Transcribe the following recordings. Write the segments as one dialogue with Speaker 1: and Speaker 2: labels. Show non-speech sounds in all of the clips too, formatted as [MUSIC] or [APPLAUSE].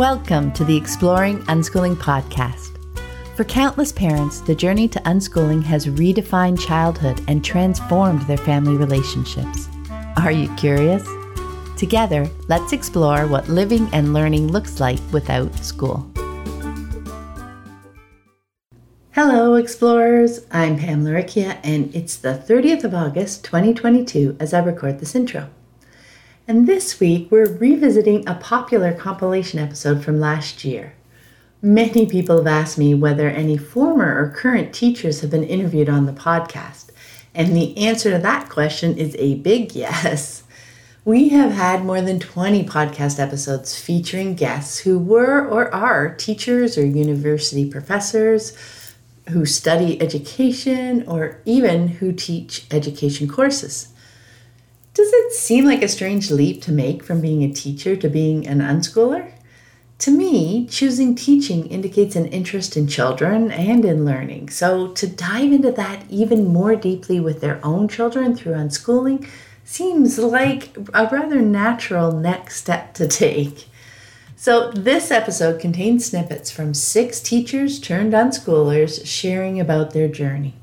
Speaker 1: Welcome to the Exploring Unschooling podcast. For countless parents, the journey to unschooling has redefined childhood and transformed their family relationships. Are you curious? Together, let's explore what living and learning looks like without school. Hello, explorers. I'm Pam Laricchia, and it's the 30th of August, 2022, as I record this intro. And this week, we're revisiting a popular compilation episode from last year. Many people have asked me whether any former or current teachers have been interviewed on the podcast. And the answer to that question is a big [LAUGHS] yes. We have had more than 20 podcast episodes featuring guests who were or are teachers or university professors, who study education, or even who teach education courses. Does it seem like a strange leap to make from being a teacher to being an unschooler? To me, choosing teaching indicates an interest in children and in learning. So, to dive into that even more deeply with their own children through unschooling seems like a rather natural next step to take. So, this episode contains snippets from six teachers turned unschoolers sharing about their journey.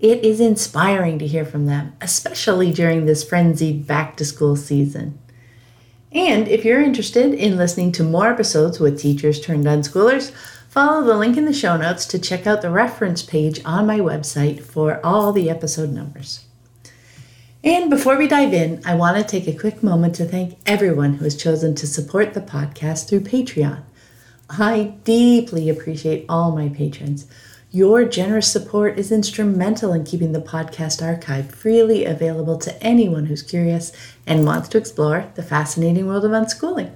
Speaker 1: It is inspiring to hear from them, especially during this frenzied back to school season. And if you're interested in listening to more episodes with teachers turned unschoolers, follow the link in the show notes to check out the reference page on my website for all the episode numbers. And before we dive in, I want to take a quick moment to thank everyone who has chosen to support the podcast through Patreon. I deeply appreciate all my patrons. Your generous support is instrumental in keeping the podcast archive freely available to anyone who's curious and wants to explore the fascinating world of unschooling.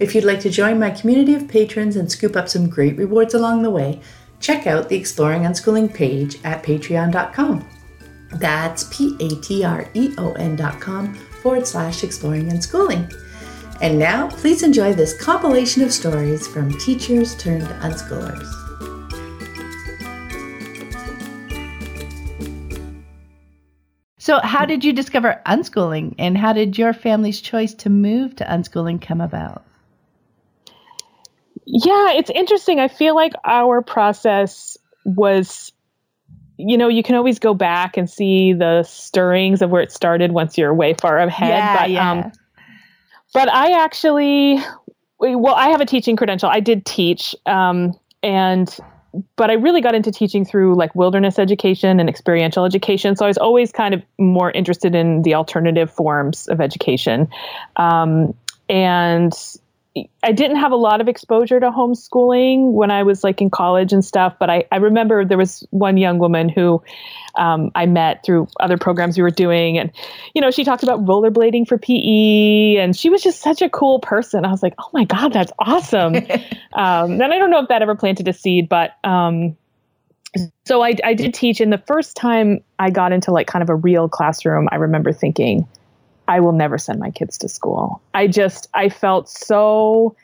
Speaker 1: If you'd like to join my community of patrons and scoop up some great rewards along the way, check out the Exploring Unschooling page at patreon.com. That's P A T R E O N dot com forward slash exploring unschooling. And now, please enjoy this compilation of stories from teachers turned unschoolers. So, how did you discover unschooling and how did your family's choice to move to unschooling come about?
Speaker 2: Yeah, it's interesting. I feel like our process was you know, you can always go back and see the stirrings of where it started once you're way far ahead.
Speaker 1: Yeah, but, yeah. Um,
Speaker 2: but I actually, well, I have a teaching credential. I did teach, um, and but I really got into teaching through like wilderness education and experiential education. So I was always kind of more interested in the alternative forms of education. Um, and I didn't have a lot of exposure to homeschooling when I was like in college and stuff, but I, I remember there was one young woman who um, I met through other programs we were doing. And, you know, she talked about rollerblading for PE and she was just such a cool person. I was like, oh my God, that's awesome. [LAUGHS] um, and I don't know if that ever planted a seed, but um, so I, I did teach. And the first time I got into like kind of a real classroom, I remember thinking, I will never send my kids to school. I just, I felt so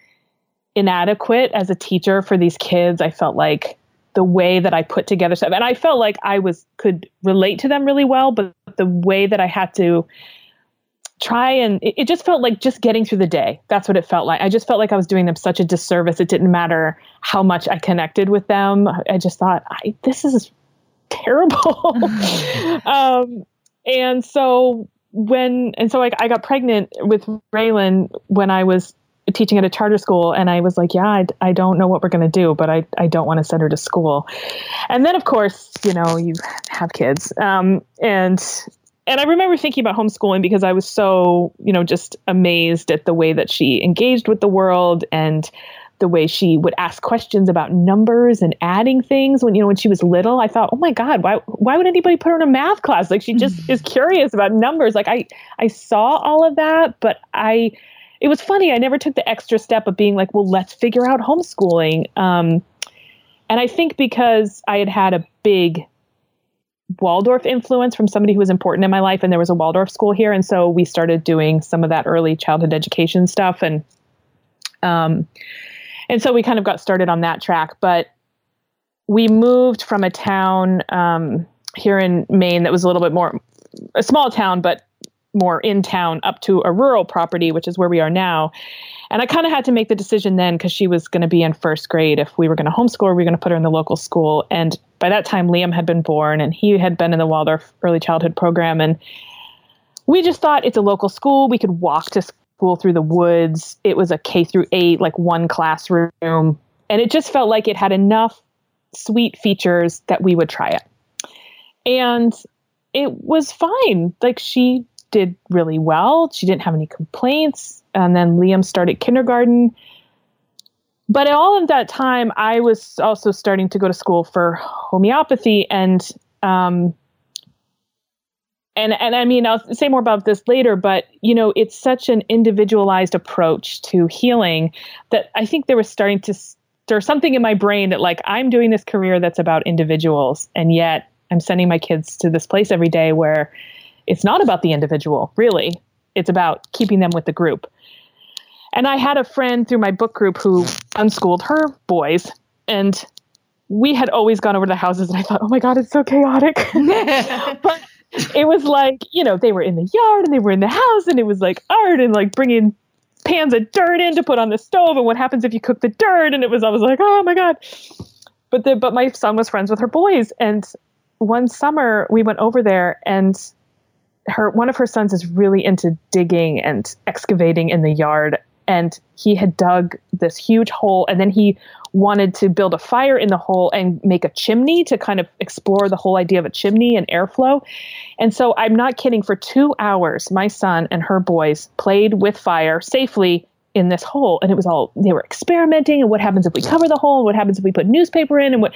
Speaker 2: inadequate as a teacher for these kids. I felt like the way that I put together stuff, and I felt like I was, could relate to them really well, but the way that I had to try and it, it just felt like just getting through the day. That's what it felt like. I just felt like I was doing them such a disservice. It didn't matter how much I connected with them. I just thought, I, this is terrible. [LAUGHS] [LAUGHS] um, and so when and so I, I got pregnant with Raylan when I was teaching at a charter school and I was like, yeah, I, I don't know what we're going to do, but I, I don't want to send her to school. And then of course, you know, you have kids. Um, and, and I remember thinking about homeschooling because I was so, you know, just amazed at the way that she engaged with the world and the way she would ask questions about numbers and adding things. When you know when she was little i thought oh my god why why would anybody put her in a math class? Like she just is curious about numbers. Like i i saw all of that but i it was funny i never took the extra step of being like well let's figure out homeschooling. Um, and i think because i had had a big Waldorf influence from somebody who was important in my life, and there was a Waldorf school here, and so we started doing some of that early childhood education stuff, and um, and so we kind of got started on that track. But we moved from a town um, here in Maine that was a little bit more a small town, but more in town up to a rural property, which is where we are now. And I kind of had to make the decision then because she was going to be in first grade if we were going to homeschool we were going to put her in the local school. And by that time, Liam had been born and he had been in the Waldorf early childhood program. And we just thought it's a local school. We could walk to school through the woods. It was a K through eight, like one classroom. And it just felt like it had enough sweet features that we would try it. And it was fine. Like she did really well. She didn't have any complaints. And then Liam started kindergarten. But all of that time, I was also starting to go to school for homeopathy and um, and and I mean I'll say more about this later, but you know it's such an individualized approach to healing that I think there was starting to stir something in my brain that like I'm doing this career that's about individuals, and yet I'm sending my kids to this place every day where it's not about the individual, really. It's about keeping them with the group. And I had a friend through my book group who unschooled her boys, and we had always gone over to the houses, and I thought, oh my god, it's so chaotic. [LAUGHS] but it was like you know they were in the yard and they were in the house and it was like art and like bringing pans of dirt in to put on the stove and what happens if you cook the dirt? And it was I was like oh my god. But the but my son was friends with her boys and one summer we went over there and her one of her sons is really into digging and excavating in the yard and he had dug this huge hole and then he wanted to build a fire in the hole and make a chimney to kind of explore the whole idea of a chimney and airflow. And so I'm not kidding for 2 hours my son and her boys played with fire safely in this hole. And it was all they were experimenting and what happens if we cover the hole? And what happens if we put newspaper in? And what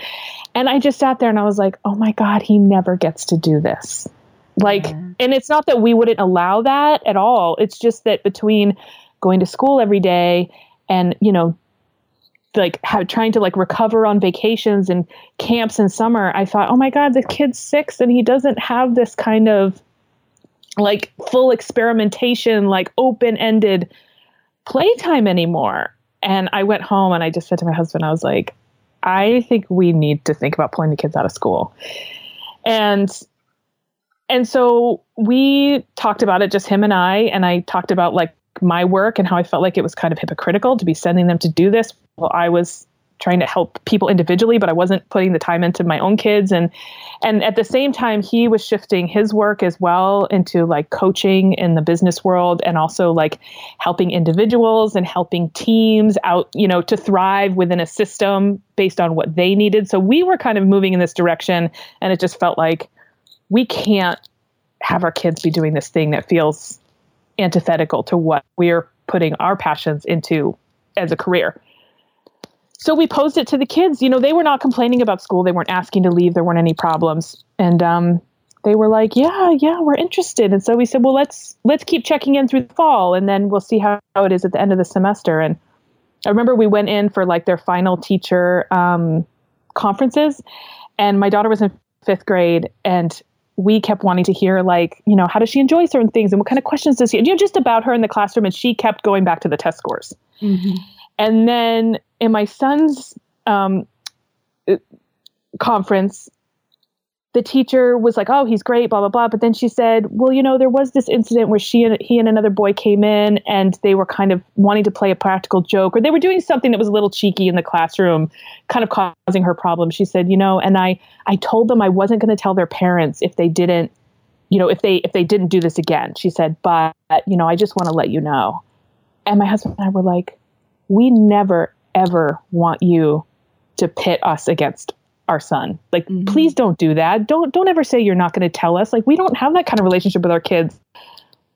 Speaker 2: and I just sat there and I was like oh my god he never gets to do this. Like yeah. and it's not that we wouldn't allow that at all. It's just that between going to school every day and you know like trying to like recover on vacations and camps in summer i thought oh my god the kid's six and he doesn't have this kind of like full experimentation like open-ended playtime anymore. And i went home and i just said to my husband i was like i think we need to think about pulling the kids out of school. And and so we talked about it just him and i and i talked about like my work and how I felt like it was kind of hypocritical to be sending them to do this. While I was trying to help people individually but I wasn't putting the time into my own kids. And and at the same time he was shifting his work as well into like coaching in the business world and also like helping individuals and helping teams out you know to thrive within a system based on what they needed. So we were kind of moving in this direction and it just felt like we can't have our kids be doing this thing that feels antithetical to what we're putting our passions into as a career. So we posed it to the kids. You know, they were not complaining about school. They weren't asking to leave. There weren't any problems. And um, they were like, "Yeah, yeah, we're interested." And so we said, "Well, let's let's keep checking in through the fall, and then we'll see how, how it is at the end of the semester." And I remember we went in for like their final teacher um, conferences, and my daughter was in fifth grade, and we kept wanting to hear like you know how does she enjoy certain things and what kind of questions does she you know just about her in the classroom and she kept going back to the test scores mm-hmm. and then in my son's um, conference the teacher was like, "Oh, he's great," blah blah blah. But then she said, "Well, you know, there was this incident where she and he and another boy came in, and they were kind of wanting to play a practical joke, or they were doing something that was a little cheeky in the classroom, kind of causing her problems." She said, "You know, and I I told them I wasn't going to tell their parents if they didn't, you know, if they if they didn't do this again." She said, "But you know, I just want to let you know." And my husband and I were like, "We never ever want you to pit us against our son. Like, mm-hmm. please don't do that. Don't don't ever say you're not going to tell us. Like, we don't have that kind of relationship with our kids.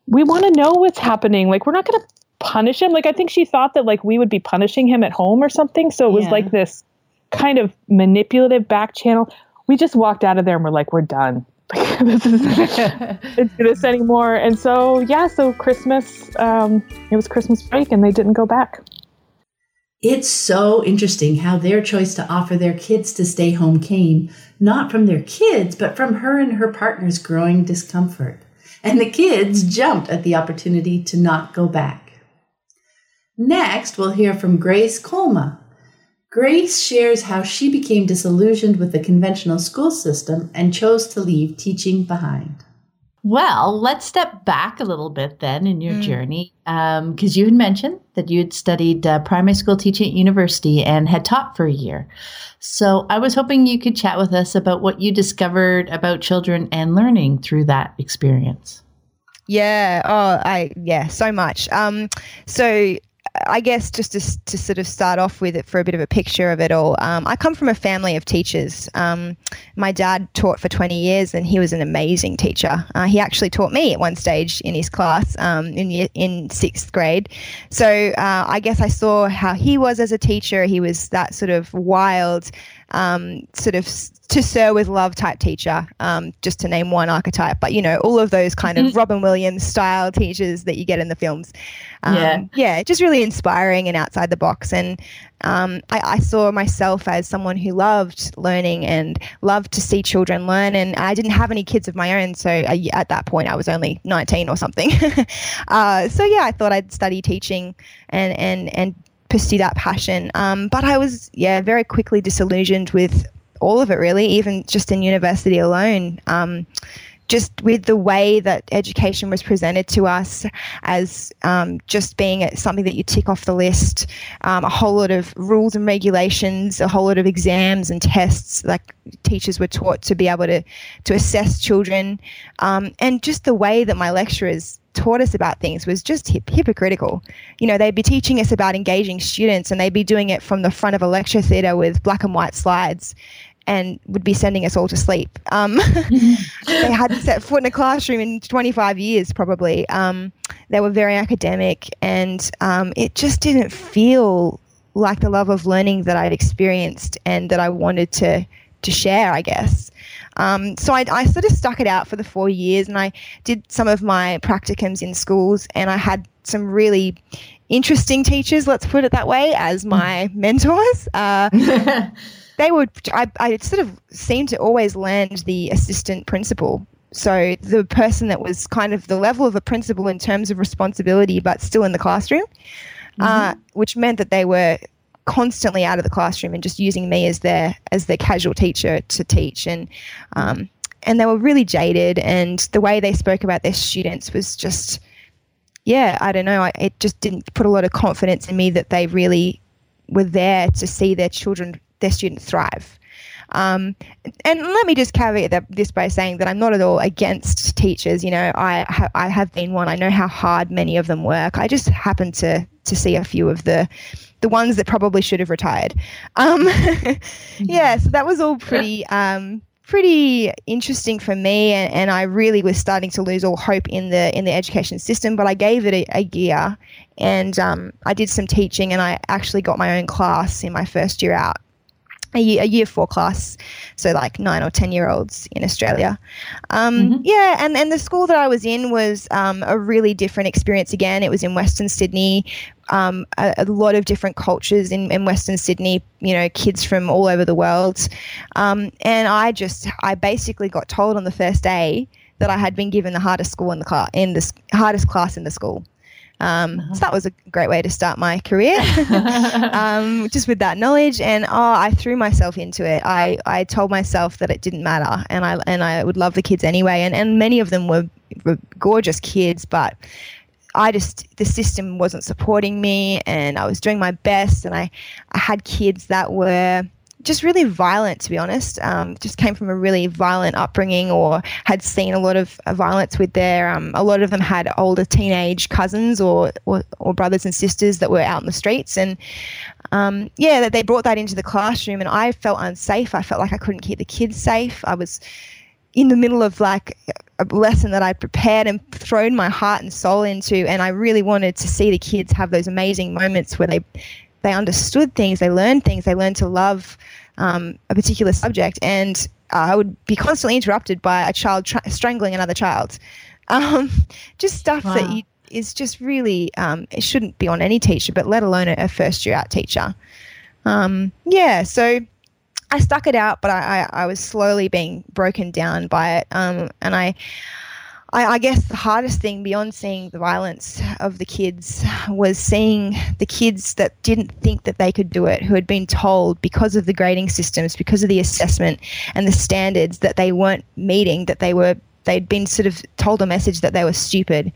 Speaker 2: We want to know what's happening. Like, we're not going to punish him. Like, I think she thought that like we would be punishing him at home or something. So it was yeah. like this kind of manipulative back channel. We just walked out of there and we're like, we're done. [LAUGHS] this is [LAUGHS] it's this anymore. And so yeah, so Christmas, um, it was Christmas break, and they didn't go back.
Speaker 1: It's so interesting how their choice to offer their kids to stay home came not from their kids, but from her and her partner's growing discomfort. And the kids jumped at the opportunity to not go back. Next, we'll hear from Grace Koelma. Grace shares how she became disillusioned with the conventional school system and chose to leave teaching behind. Well, let's step back a little bit then in your mm. journey, because um, you had mentioned that you had studied uh, primary school teaching at university and had taught for a year. So I was hoping you could chat with us about what you discovered about children and learning through that experience.
Speaker 3: Yeah. Oh, I yeah, so much. Um, so I guess just to, to sort of start off with it for a bit of a picture of it all, um, I come from a family of teachers. Um, my dad taught for 20 years and he was an amazing teacher. Uh, he actually taught me at one stage in his class um, in, in sixth grade. So uh, I guess I saw how he was as a teacher. He was that sort of wild, um, sort of to sir with love type teacher, um, just to name one archetype. But you know, all of those kind of mm-hmm. Robin Williams style teachers that you get in the films. Um, yeah, yeah, just really inspiring and outside the box. And um, I, I, saw myself as someone who loved learning and loved to see children learn. And I didn't have any kids of my own, so I, at that point I was only 19 or something. [LAUGHS] uh, so yeah, I thought I'd study teaching and and and pursue that passion. Um, but I was, yeah, very quickly disillusioned with all of it, really, even just in university alone. Um, just with the way that education was presented to us as um, just being something that you tick off the list, um, a whole lot of rules and regulations, a whole lot of exams and tests, like teachers were taught to be able to to assess children, um, and just the way that my lecturers taught us about things was just hip- hypocritical. You know, they'd be teaching us about engaging students and they'd be doing it from the front of a lecture theatre with black and white slides and would be sending us all to sleep. Um, [LAUGHS] they hadn't set foot in a classroom in 25 years, probably. Um, they were very academic and um, it just didn't feel like the love of learning that I'd experienced and that I wanted to, to share, I guess. Um, so I, I, sort of stuck it out for the four years and I did some of my practicums in schools and I had some really interesting teachers, let's put it that way, as my [LAUGHS] mentors. Uh, [LAUGHS] they would, I, I sort of seemed to always land the assistant principal. So the person that was kind of the level of a principal in terms of responsibility, but still in the classroom, mm-hmm. uh, which meant that they were constantly out of the classroom and just using me as their as their casual teacher to teach and um, and they were really jaded and the way they spoke about their students was just yeah I don't know I, it just didn't put a lot of confidence in me that they really were there to see their children their students thrive um, and let me just caveat that, this by saying that I'm not at all against teachers. You know, I ha- I have been one. I know how hard many of them work. I just happen to to see a few of the the ones that probably should have retired. Um, [LAUGHS] yeah, so that was all pretty um, pretty interesting for me, and, and, I really was starting to lose all hope in the in the education system. But I gave it a, a year, and um, I did some teaching, and I actually got my own class in my first year out a year, a year four class, so like nine or ten year olds in Australia. Um, mm-hmm. Yeah, and and the school that I was in was um, a really different experience. Again, it was in Western Sydney. Um, a, a, lot of different cultures in, in Western Sydney. You know, kids from all over the world, um, and I just I basically got told on the first day that I had been given the hardest school in the class in the hardest class in the school. Um, uh-huh. So that was a great way to start my career, [LAUGHS] [LAUGHS] um, just with that knowledge. And oh, I threw myself into it. I, I told myself that it didn't matter, and I and I would love the kids anyway. And and many of them were, were gorgeous kids, but I just the system wasn't supporting me, and I was doing my best, and I I had kids that were just really violent, to be honest. Um, just came from a really violent upbringing or had seen a lot of uh, violence with their, um, a lot of them had older teenage cousins or, or, or, brothers and sisters that were out in the streets. And um, yeah, that they brought that into the classroom and I felt unsafe. I felt like I couldn't keep the kids safe. I was in the middle of like a lesson that I prepared and thrown my heart and soul into. And I really wanted to see the kids have those amazing moments where they they understood things, they learned things, they learned to love um, a particular subject, and uh, I would be constantly interrupted by a child tra- strangling another child. [LAUGHS] Um, just stuff wow. that you, is just really um, it shouldn't be on any teacher, but let alone a, a first year out teacher. Um, yeah, so I stuck it out, but I, I, I, was slowly being broken down by it, um, and I I, I, guess the hardest thing beyond seeing the violence of the kids was seeing the kids that didn't think that they could do it, who had been told because of the grading systems, because of the assessment and the standards that they weren't meeting, that they were they'd been sort of told a message that they were stupid,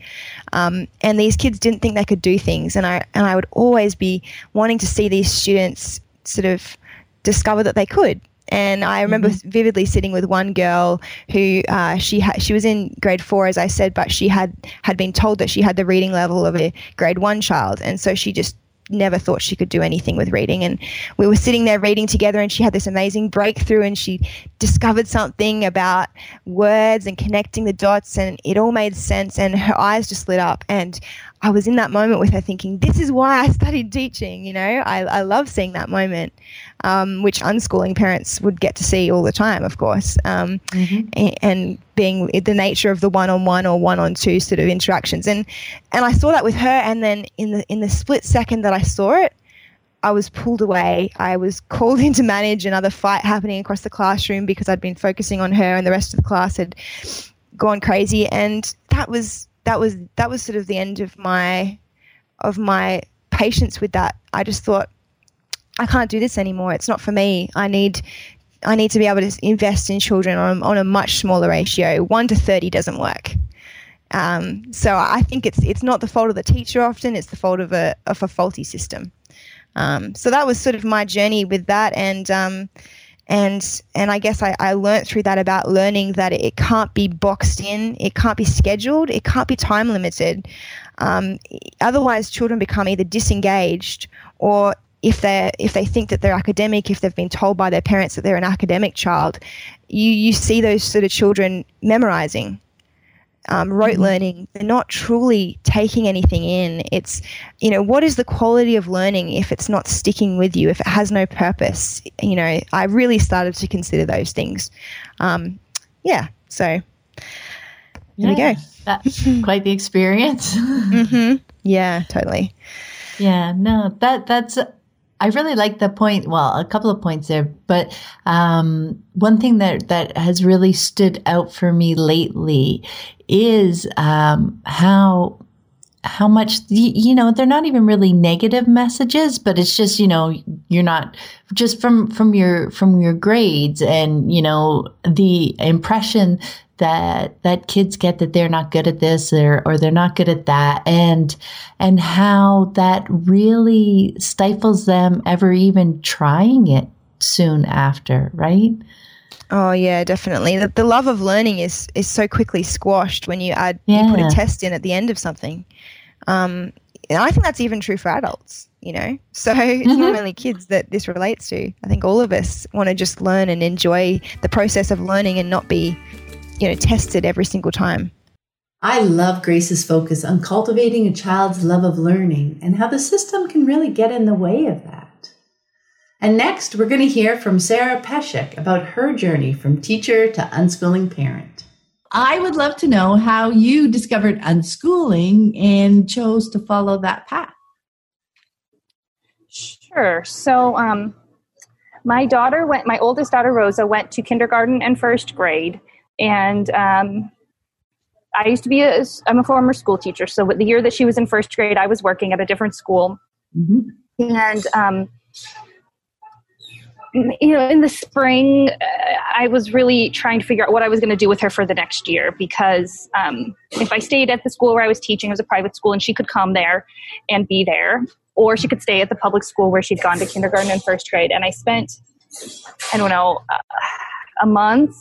Speaker 3: um, and these kids didn't think they could do things. And I and I would always be wanting to see these students sort of discover that they could. And I remember mm-hmm. vividly sitting with one girl who uh, she ha- she was in grade four, as I said, but she had had been told that she had the reading level of a grade one child, and so she just never thought she could do anything with reading. And we were sitting there reading together, and she had this amazing breakthrough, and she discovered something about words and connecting the dots, and it all made sense. And her eyes just lit up. And I was in that moment with her thinking, this is why I studied teaching. You know, I, I love seeing that moment, um, which unschooling parents would get to see all the time, of course. Um, mm-hmm. and, and, being the nature of the one-on-one or one-on-two sort of interactions, and and I saw that with her, and then in the in the split second that I saw it, I was pulled away. I was [LAUGHS] called in to manage another fight happening across the classroom because I'd been focusing on her, and the rest of the class had gone crazy, and that was that was that was sort of the end of my of my patience with that. I just thought I can't do this anymore. It's not for me. I need I need to be able to invest in children on, on a much smaller ratio. One to thirty doesn't work. Um, so I think it's it's not the fault of the teacher often. It's the fault of a of a faulty system. Um, so that was sort of my journey with that, and um, and and I guess I, I learned through that about learning that it can't be boxed in, it can't be scheduled, it can't be time limited. Um, otherwise, children become either disengaged or if they if they think that they're academic, if they've been told by their parents that they're an academic child, you you see those sort of children memorizing um, rote mm-hmm. learning, they're not truly taking anything in. It's, you know, what is the quality of learning if it's not sticking with you, if it has no purpose? You know, I really started to consider those things. Um, yeah, so
Speaker 1: there yeah, we go. That's [LAUGHS] quite the experience.
Speaker 3: mm-hmm. Yeah, totally.
Speaker 1: Yeah, no, that that's I really like the point. Well, a couple of points there, but um, one thing that that has really stood out for me lately is um, how how much you know they're not even really negative messages but it's just you know you're not just from from your from your grades and you know the impression that that kids get that they're not good at this or or they're not good at that and and how that really stifles them ever even trying it soon after, right?
Speaker 3: Oh yeah, definitely. The, the love of learning is is so quickly squashed when you add yeah. you put a test in at the end of something. Um, and I think that's even true for adults. You know, so [LAUGHS] it's mm-hmm. not only kids that this relates to. I think all of us want to just learn and enjoy the process of learning and not be you know tested every single time.
Speaker 1: I love Grace's focus on cultivating a child's love of learning and how the system can really get in the way of that. And next, we're going to hear from Sarah Peshek about her journey from teacher to unschooling parent. I would love to know how you discovered unschooling and chose to follow that path.
Speaker 4: Sure. So, um, my daughter went, my oldest daughter, Rosa, went to kindergarten and first grade and um, I used to be a, I'm a former school teacher. So the year that she was in first grade, I was working at a different school. Mm-hmm. And, um, you know, in the spring, uh, I was really trying to figure out what I was going to do with her for the next year because um, if I stayed at the school where I was teaching, it was a private school, and she could come there and be there, or she could stay at the public school where she'd gone to kindergarten and first grade. And I spent, I don't know, uh, a month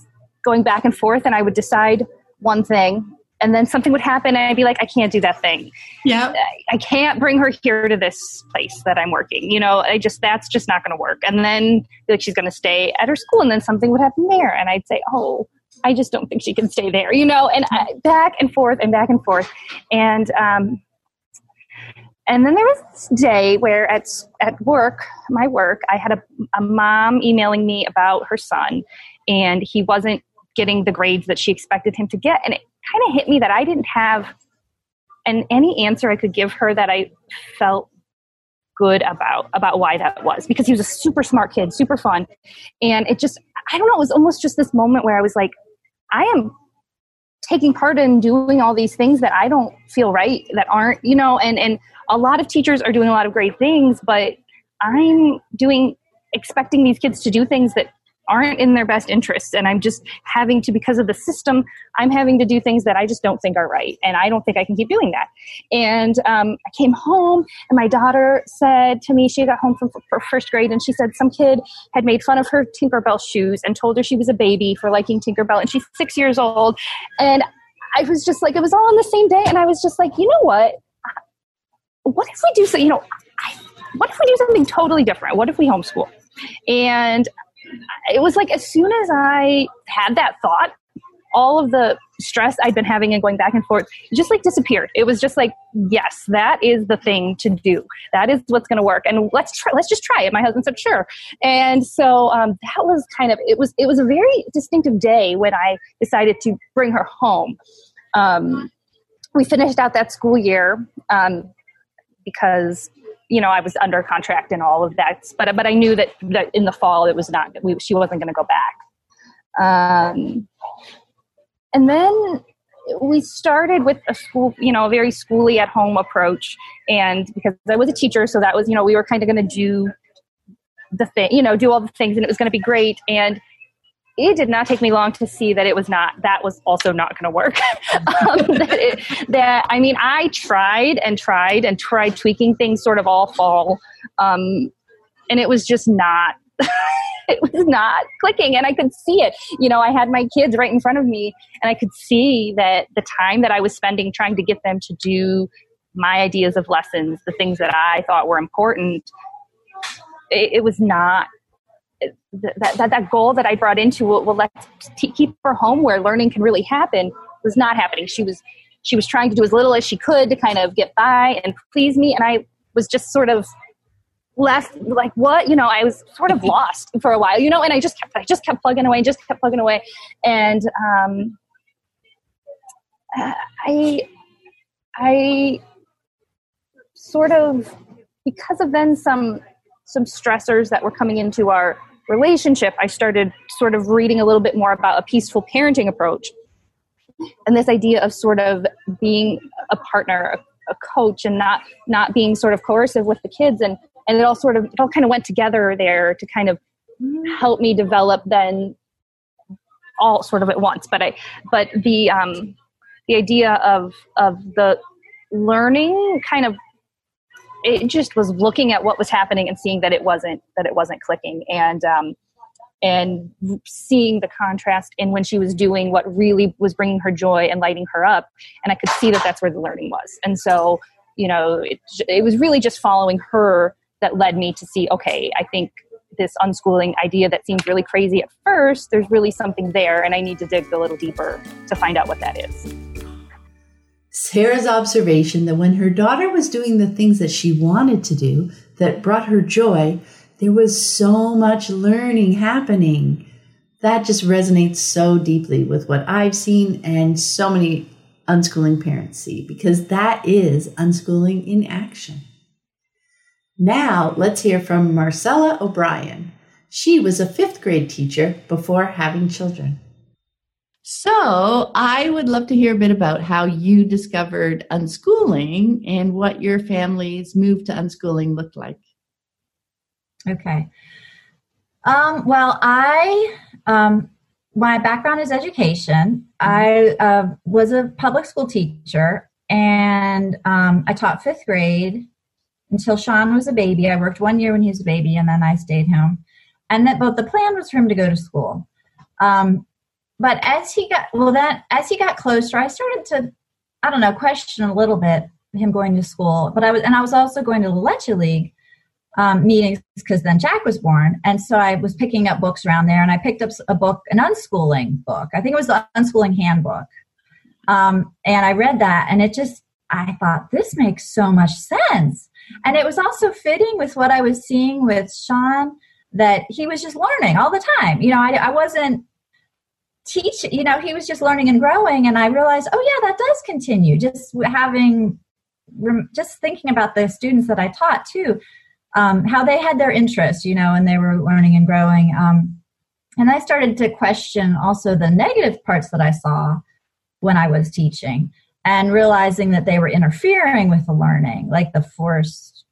Speaker 4: going back and forth and I would decide one thing and then something would happen and I'd be like, I can't do that thing.
Speaker 1: Yeah.
Speaker 4: I can't bring her here to this place that I'm working. You know, I just, that's just not going to work. And then like she's going to stay at her school and then something would happen there. And I'd say, oh, I just don't think she can stay there, you know, and I, back and forth and back and forth. And, um, and then there was this day where at, at work, my work, I had a, a mom emailing me about her son and he wasn't getting the grades that she expected him to get. And it kind of hit me that I didn't have and any answer I could give her that I felt good about about why that was because he was a super smart kid, super fun. And it just I don't know, it was almost just this moment where I was like, I am taking part in doing all these things that I don't feel right, that aren't, you know, and and a lot of teachers are doing a lot of great things, but I'm doing expecting these kids to do things that aren't in their best interest and i'm just having to because of the system i'm having to do things that i just don't think are right and i don't think i can keep doing that. And um, i came home and my daughter said to me she got home from first grade and she said some kid had made fun of her tinkerbell shoes and told her she was a baby for liking tinkerbell and she's six years old. And i was just like it was all on the same day and i was just like you know what? What if we do so you know I, what if we do something totally different? What if we homeschool? And it was like as soon as I had that thought, all of the stress I'd been having and going back and forth just like disappeared. It was just like, yes, that is the thing to do. That is what's going to work. And let's try, let's just try it. My husband said, sure. And so um, that was kind of, it was, it was a very distinctive day when I decided to bring her home. Um, we finished out that school year um, because you know, I was under contract and all of that. But but I knew that, that in the fall it was not we, she wasn't going to go back. Um, and then we started with a school, you know, a very schooly at home approach. And because I was a teacher, so that was, you know, we were kind of going to do the thing, you know, do all the things and it was going to be great. And it did not take me long to see that it was not that was also not going to work. [LAUGHS] Um, that, it, that, i mean i tried and tried and tried tweaking things sort of all fall um, and it was just not [LAUGHS] it was not clicking and i could see it. You know i had my kids right in front of me and i could see that the time that i was spending trying to get them to do my ideas of lessons the things that i thought were important it, it was not that, that, that goal that I brought into will, well let's t- keep her home where learning can really happen was not happening. She was she was trying to do as little as she could to kind of get by and please me, and I was just sort of left like what you know I was sort of [LAUGHS] lost for a while, you know, and I just kept I just kept plugging away, just kept plugging away, and um, I I sort of because of then some some stressors that were coming into our relationship, I started sort of reading a little bit more about a peaceful parenting approach and this idea of sort of being a partner, a, a coach, and not not being sort of coercive with the kids, and and it all sort of it all kind of went together there to kind of help me develop then all sort of at once. But I but the um, the idea of of the learning kind of it just was looking at what was happening and seeing that it wasn't that it wasn't clicking. And um, and seeing the contrast in when she was doing what really was bringing her joy and lighting her up and i could see that that's where the learning was. And so you know it, it was really just following her that led me to see okay i think this unschooling idea that seems really crazy at first there's really something there and i need to dig a little deeper to find out what that is
Speaker 1: Sarah's observation that when her daughter was doing the things that she wanted to do that brought her joy, there was so much learning happening. That just resonates so deeply with what I've seen and so many unschooling parents see because that is unschooling in action. Now, let's hear from Marcella O'Brien. She was a fifth grade teacher before having children. So, I would love to hear a bit about how you discovered unschooling and what your family's move to unschooling looked like.
Speaker 5: Okay. Um, well, I, um, my background is education. I uh, was a public school teacher and um, I taught fifth grade until Sean was a baby. I worked one year when he was a baby and then I stayed home. And that, but the plan was for him to go to school. Um, but as he got well then as he got closer i started to i don't know question a little bit him going to school. But i was and i was also going to the leche league um, meetings because then jack was born. And so i was picking up books around there and i picked up a book an unschooling book. I think it was the unschooling handbook. Um, and i read that and it just i thought this makes so much sense. And it was also fitting with what i was seeing with sean that he was just learning all the time. You know i, I wasn't teach you know he was just learning and growing and i realized oh yeah that does continue just having just thinking about the students that i taught too um, how they had their interest you know and they were learning and growing um, and i started to question also the negative parts that i saw when i was teaching and realizing that they were interfering with the learning like the forced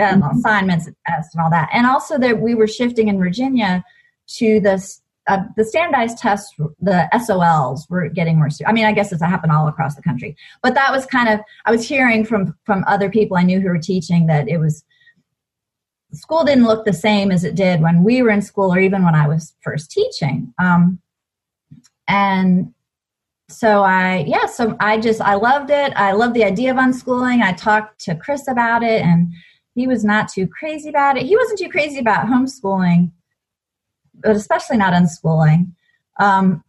Speaker 5: uh, mm-hmm. assignments and tests and all that and also that we were shifting in virginia to this uh, the standardized tests, the SOLs were getting more. I mean, I guess it's happened all across the country, but that was kind of I was hearing from from other people I knew who were teaching that it was school didn't look the same as it did when we were in school or even when I was first teaching. Um, and so I, yeah, so I just, I loved it. I loved the idea of unschooling. I talked to Chris about it and he was not too crazy about it. He wasn't too crazy about homeschooling, but especially not unschooling. Um,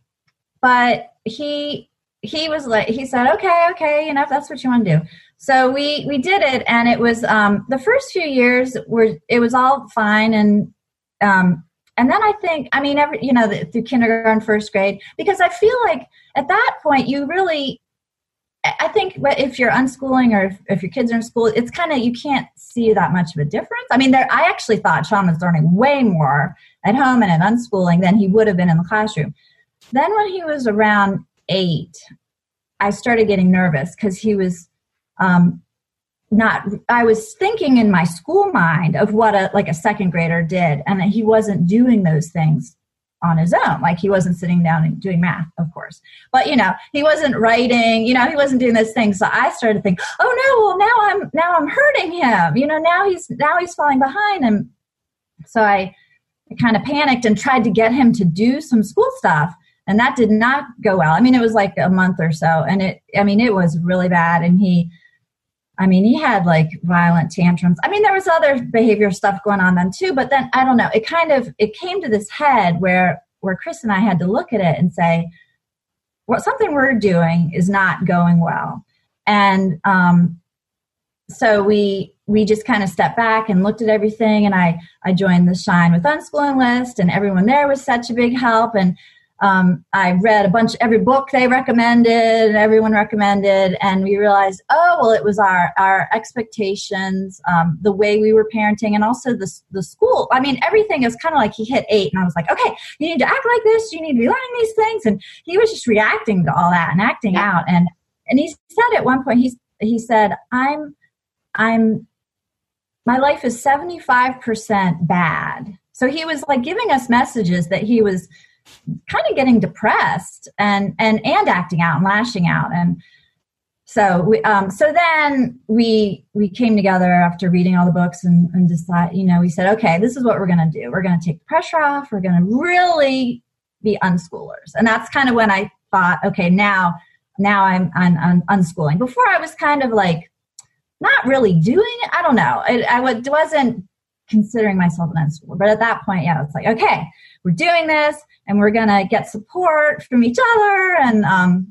Speaker 5: but he, he was like, he said, okay, okay, you know, if that's what you want to do. So we we did it, and it was um, the first few years were it was all fine, and um, and then I think I mean every you know the, through kindergarten, first grade, because I feel like at that point you really I think if you're unschooling or if, if your kids are in school, it's kind of you can't see that much of a difference. I mean, there I actually thought Sean was learning way more at home and at unschooling than he would have been in the classroom. Then when he was around eight, I started getting nervous because he was um, not i was thinking in my school mind of what a like a second grader did and that he wasn't doing those things on his own. Like he wasn't sitting down and doing math of course. But you know he wasn't writing you know he wasn't doing those things. So i started to think oh no well now i'm now i'm hurting him. You know now he's now he's falling behind. And so i, I kind of panicked and tried to get him to do some school stuff and that did not go well i mean it was like a month or so and it i mean it was really bad and he I mean, he had like violent tantrums. I mean, there was other behavior stuff going on then too, but then I don't know. It kind of it came to this head where where Chris and I had to look at it and say, what something we're doing is not going well, and um, so we we just kind of stepped back and looked at everything. And I I joined the Shine with Unschooling list, and everyone there was such a big help. And um, I read a bunch, every book they recommended, everyone recommended, and we realized, oh, well, it was our our expectations, um, the way we were parenting, and also the the school. I mean, everything is kind of like he hit eight, and I was like, okay, you need to act like this, you need to be learning these things, and he was just reacting to all that and acting out, and and he said at one point, he's he said, I'm I'm my life is seventy five percent bad. So he was like giving us messages that he was kind of getting depressed and and and acting out and lashing out. And so we um, so then we we came together after reading all the books and, and decide you know we said okay this is what we're going to do. We're going to take the pressure off. We're going to really be unschoolers. And that's kind of when i thought okay now now i'm i'm, I'm unschooling. Before i was kind of like not really doing it i don't know I, I wasn't considering myself an unschooler but at that point yeah it's like okay we're doing this and we're going to get support from each other. And um,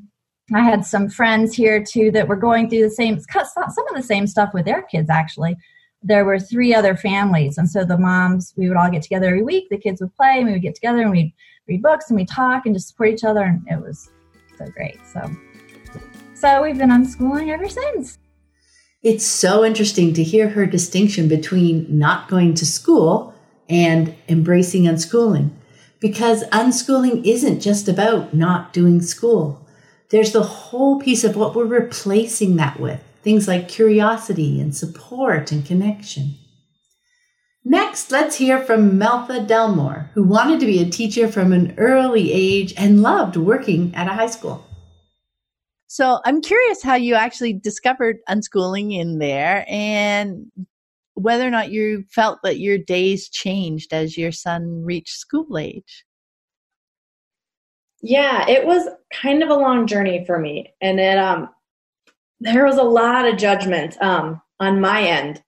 Speaker 5: I had some friends here too that were going through the same, some of the same stuff with their kids actually. There were three other families. And so the moms, we would all get together every week. The kids would play and we would get together and we'd read books and we'd talk and just support each other. And it was so great. So, so we've been unschooling ever since.
Speaker 1: It's so interesting to hear her distinction between not going to school and embracing unschooling because unschooling isn't just about not doing school. There's the whole piece of what we're replacing that with things like curiosity and support and connection. Next, let's hear from Melfa Delmore, who wanted to be a teacher from an early age and loved working at a high school.
Speaker 6: So I'm curious how you actually discovered unschooling in there and whether or not you felt that your days changed as your son reached school age.
Speaker 7: Yeah, it was kind of a long journey for me, and it um, there was a lot of judgment um, on my end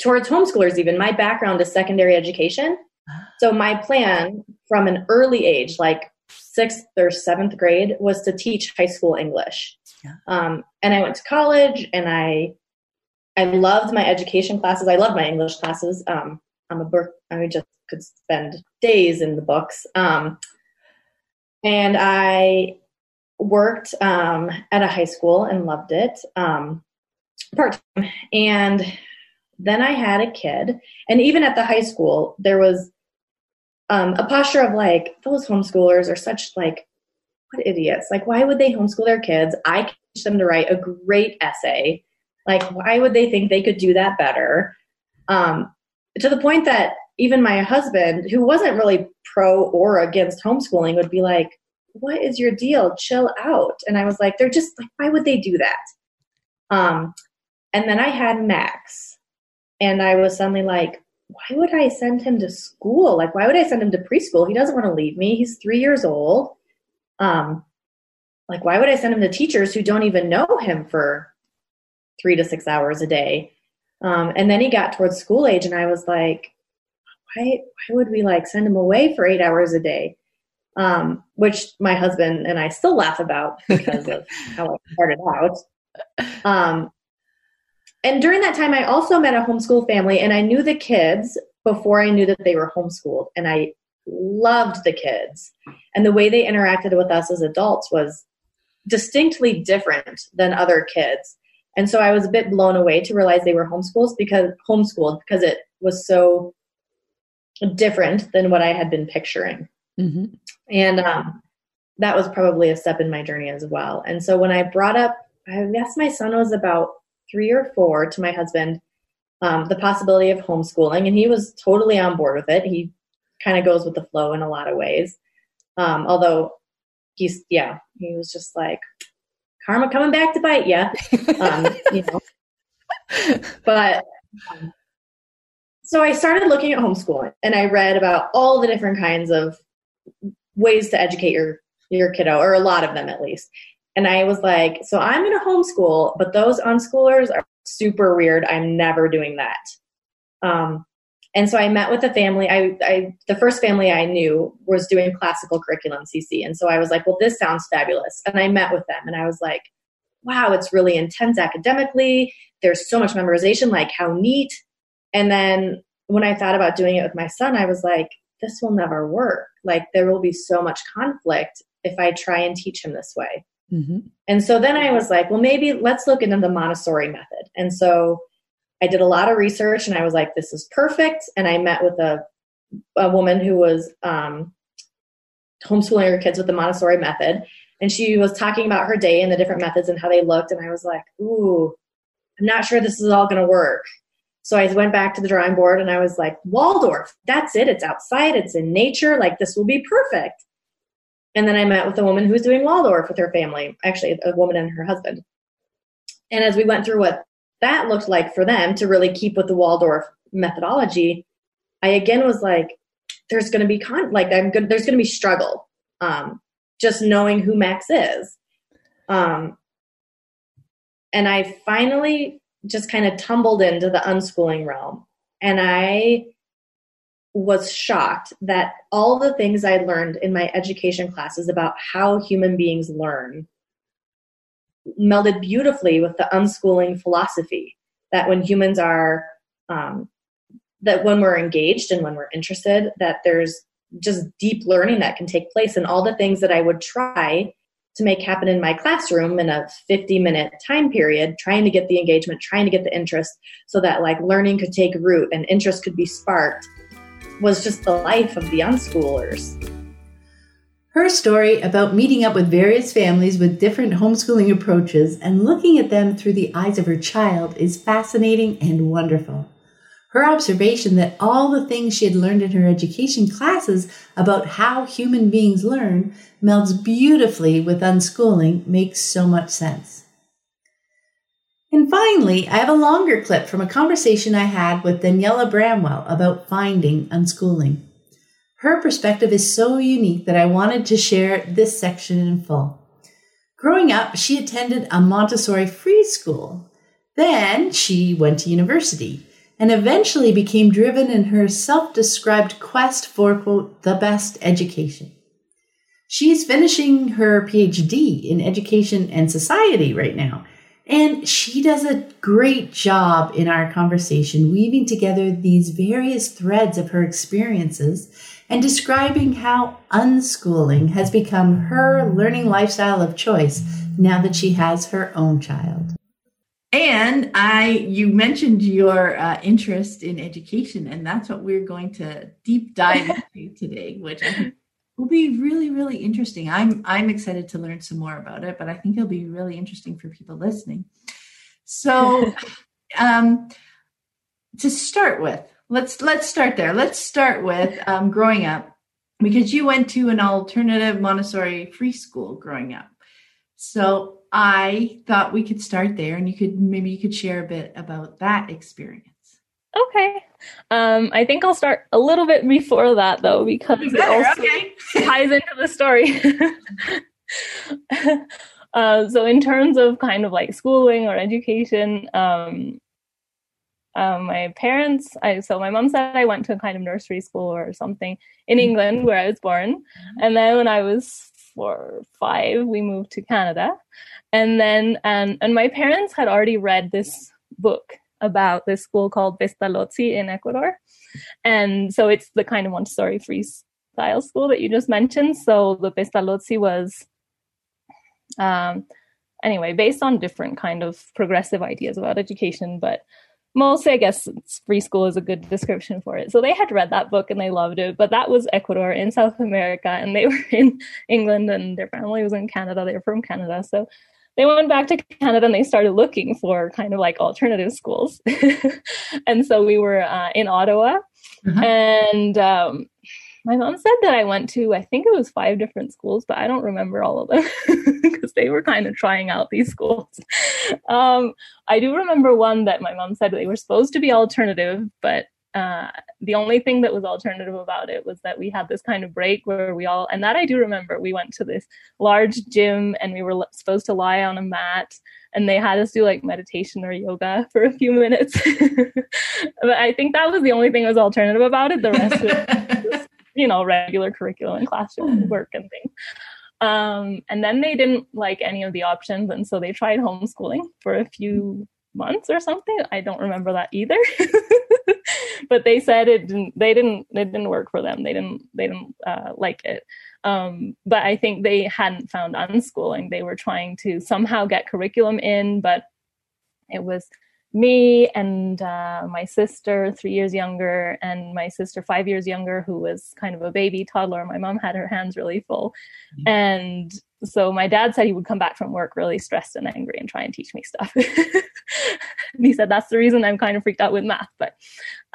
Speaker 7: towards homeschoolers. Even my background is secondary education, so my plan from an early age, like sixth or seventh grade, was to teach high school English. Yeah. Um, and I went to college, and I I loved my education classes. I loved my English classes. Um, I'm a book. I just could spend days in the books. Um, and I worked um, at a high school and loved it um, part time. And then I had a kid, and even at the high school, there was um, a posture of like those homeschoolers are such like what idiots. Like, why would they homeschool their kids? I teach them to write a great essay like, why would they think they could do that better? Um, to the point that even my husband, who wasn't really pro or against homeschooling, would be like, What is your deal? Chill out. And I was like, They're just like, why would they do that? Um, and then I had Max, and I was suddenly like, why would I send him to school? Like, why would I send him to preschool? He doesn't want to leave me. He's three years old. Um, like, why would I send him to teachers who don't even know him for three to six hours a day? Um, and then he got towards school age, and I was like, why, why would we like send him away for eight hours a day? Um, which my husband and I still laugh about because of how it started out. [LAUGHS] Um, and during that time, I also met a homeschool family, and I knew the kids before I knew that they were homeschooled, and I loved the kids. And the way they interacted with us as adults was distinctly different than other kids. And so I was a bit blown away to realize they were homeschooled because homeschooled because it was so different than what I had been picturing. Mm-hmm. And um, that was probably a step in my journey as well. And so when I brought up, I guess my son was about three or four to my husband, um, the possibility of homeschooling, and he was totally on board with it. He kind of goes with the flow in a lot of ways. Um, although he's, yeah, he was just like, karma coming back to bite you. Um, you know. [LAUGHS] But um, so I started looking at homeschooling and I read about all the different kinds of ways to educate your your kiddo, or a lot of them at least. And I was like, so I'm going to homeschool, but those unschoolers are super weird. I'm never doing that. Um, and so I met with a family. I, I, the first family I knew was doing classical curriculum CC, and so I was like, "Well, this sounds fabulous." And I met with them, and I was like, "Wow, it's really intense academically. There's so much memorization. Like, how neat!" And then when I thought about doing it with my son, I was like, "This will never work. Like, there will be so much conflict if I try and teach him this way." Mm-hmm. And so then I was like, "Well, maybe let's look into the Montessori method." And so I did a lot of research and I was like, this is perfect. And I met with a, a woman who was um, homeschooling her kids with the Montessori method. And she was talking about her day and the different methods and how they looked. And I was like, ooh, I'm not sure this is all going to work. So I went back to the drawing board and I was like, Waldorf, that's it. It's outside, it's in nature. Like, this will be perfect. And then I met with a woman who was doing Waldorf with her family, actually, a woman and her husband. And as we went through what that looked like for them to really keep with the Waldorf methodology, I again was like, there's going to be con like I'm good. There's going to be struggle. Um, just knowing who Max is. Um, and I finally just kind of tumbled into the unschooling realm, and I was shocked that all the things I learned in my education classes about how human beings learn melded beautifully with the unschooling philosophy that when humans are um, that when we're engaged and when we're interested that there's just deep learning that can take place. And all the things that i would try to make happen in my classroom in a 50 minute time period trying to get the engagement trying to get the interest so that like learning could take root and interest could be sparked was just the life of the unschoolers
Speaker 1: her story about meeting up with various families with different homeschooling approaches and looking at them through the eyes of her child is fascinating and wonderful. Her observation that all the things she had learned in her education classes about how human beings learn melds beautifully with unschooling makes so much sense. And finally, I have a longer clip from a conversation I had with Daniela Bramwell about finding unschooling. Her perspective is so unique that I wanted to share this section in full. Growing up, she attended a Montessori free school. Then she went to university and eventually became driven in her self described quest for, quote, the best education. She's finishing her PhD in education and society right now. And she does a great job in our conversation, weaving together these various threads of her experiences and describing how unschooling has become her learning lifestyle of choice now that she has her own child.
Speaker 6: And I, you mentioned your uh, interest in education, and that's what we're going to deep dive into today, which I think will be really, really interesting. I'm, I'm excited to learn some more about it, but I think it'll be really interesting for people listening. So, [LAUGHS] um, to start with,
Speaker 1: let's let's start there. Let's start with um, growing up because you went to an alternative Montessori free school growing up. So I thought we could start there, and you could maybe you could share a bit about that experience.
Speaker 8: Okay. Um, I think I'll start a little bit before that though, because it also okay. ties into the story. [LAUGHS] uh, so, in terms of kind of like schooling or education, um, um, my parents, I so my mom said I went to a kind of nursery school or something in mm-hmm. England where I was born, mm-hmm. and then when I was four or five, we moved to Canada, and then and and my parents had already read this book about this school called Pestalozzi in Ecuador, and so it's the kind of Montessori freestyle school that you just mentioned. So the Pestalozzi was. Um, anyway, based on different kind of progressive ideas about education, but mostly, I guess free school is a good description for it. So they had read that book and they loved it, but that was Ecuador in South America, and they [LAUGHS] were in England, and their family was in Canada. They were from Canada, so they went back to Canada and they started looking for kind of like alternative schools. [LAUGHS] and so we were uh, in Ottawa, uh-huh. and um, my mom said that I went to, I think it was five different schools, but I don't remember all of them [LAUGHS] because they were kind of trying out these schools. [LAUGHS] Um, I do remember one that my mom said they were supposed to be alternative, but uh, the only thing that was alternative about it was that we had this kind of break where we all, and that I do remember, we went to this large gym and we were supposed to lie on a mat and they had us do like meditation or yoga for a few minutes. [LAUGHS] but I think that was the only thing that was alternative about it. The rest was [LAUGHS] you know, regular curriculum and classroom hmm. work and things. Um, and then they didn't like any of the options, and so they tried homeschooling for a few months or something. I don't remember that either. [LAUGHS] but they said it didn't. They didn't. It didn't work for them. They didn't. They didn't uh, like it. Um, but I think they hadn't found unschooling. They were trying to somehow get curriculum in, but it was me and uh, my sister, three years younger, and my sister, five years younger, who was kind of a baby toddler. My mom had her hands really full. Mm-hmm. And so my dad said he would come back from work really stressed and angry and try and teach me stuff. [LAUGHS] he said that's the reason I'm kind of freaked out with math, but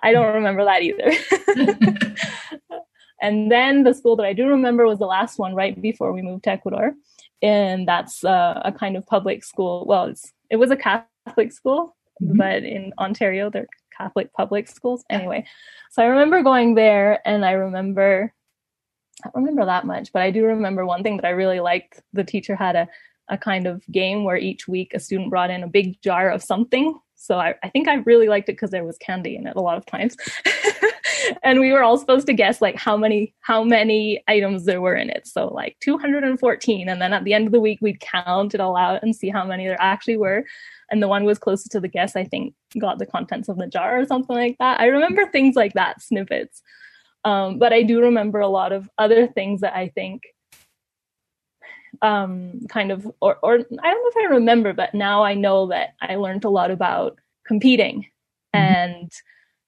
Speaker 8: I don't remember that either. [LAUGHS] and then the school that I do remember was the last one right before we moved to Ecuador. And that's uh, a kind of public school. Well, it was a Catholic school, mm-hmm. but in Ontario, they're Catholic public schools. Anyway, so I remember going there and I remember, I don't remember that much, but I do remember one thing that I really liked. The teacher had a, a kind of game where each week a student brought in a big jar of something. So I, I think I really liked it because there was candy in it a lot of times. [LAUGHS] and we were all supposed to guess like how many how many items there were in it. So like 214 and then at the end of the week we'd count it all out and see how many there actually were. And the one was closest to the guess i think got the contents of the jar or something like that. I remember things like that snippets. Um, but i do remember a lot of other things that i think um, kind of or, or i don't know if i remember but now i know that i learned a lot about competing mm-hmm. and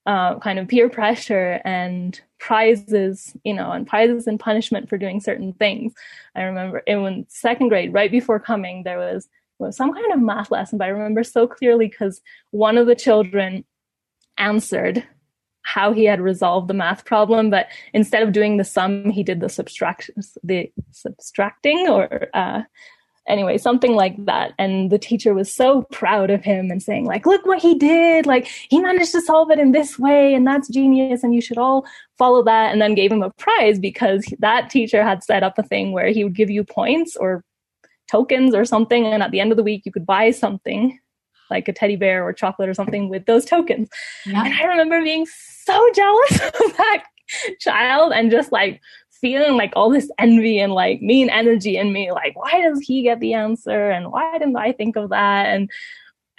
Speaker 8: uh, kind of peer pressure and prizes, you know, and prizes and punishment for doing certain things. I remember in second grade, right before coming, there was was some kind of math lesson, but I remember so clearly because one of the children answered how he had resolved the math problem, but instead of doing the sum, he did the subtraction, the subtracting, or uh, anyway, something like that. And the teacher was so proud of him and saying, like, look what he did! Like he managed to solve it in this way, and that's genius, and you should all follow that. And then gave him a prize because that teacher had set up a thing where he would give you points or tokens or something. And at the end of the week, you could buy something like a teddy bear or chocolate or something with those tokens. Yeah. And I remember being so jealous [LAUGHS] of that child and just like feeling like all this envy and like mean energy in me. Like, why does he get the answer? And why didn't I think of that? And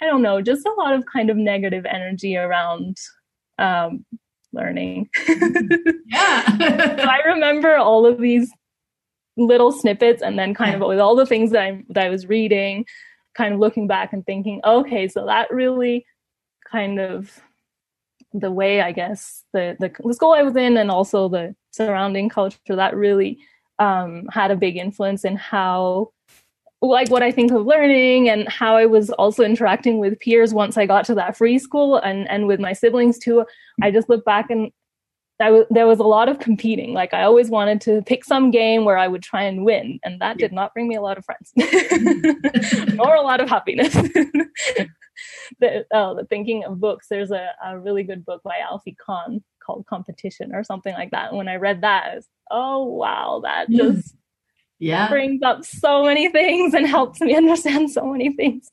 Speaker 8: I don't know, just a lot of kind of negative energy around um, learning. [LAUGHS] yeah. I remember all of these little snippets and then kind of with all the things that I that I was reading, kind of looking back and thinking, okay, so that really kind of the way I guess the the, the school I was in and also the surrounding culture that really um, had a big influence in how like what I think of learning and how I was also interacting with peers once I got to that free school and and with my siblings too. I just look back and w- there was a lot of competing. Like I always wanted to pick some game where I would try and win, and that yeah. did not bring me a lot of friends [LAUGHS] [LAUGHS] nor a lot of happiness. [LAUGHS] the, oh, the thinking of books. There's a, a really good book by Alfie Kohn called Competition or something like that. And when I read that, I was, oh wow, that mm. just
Speaker 1: yeah
Speaker 8: brings up so many things and helps me [LAUGHS] understand so many things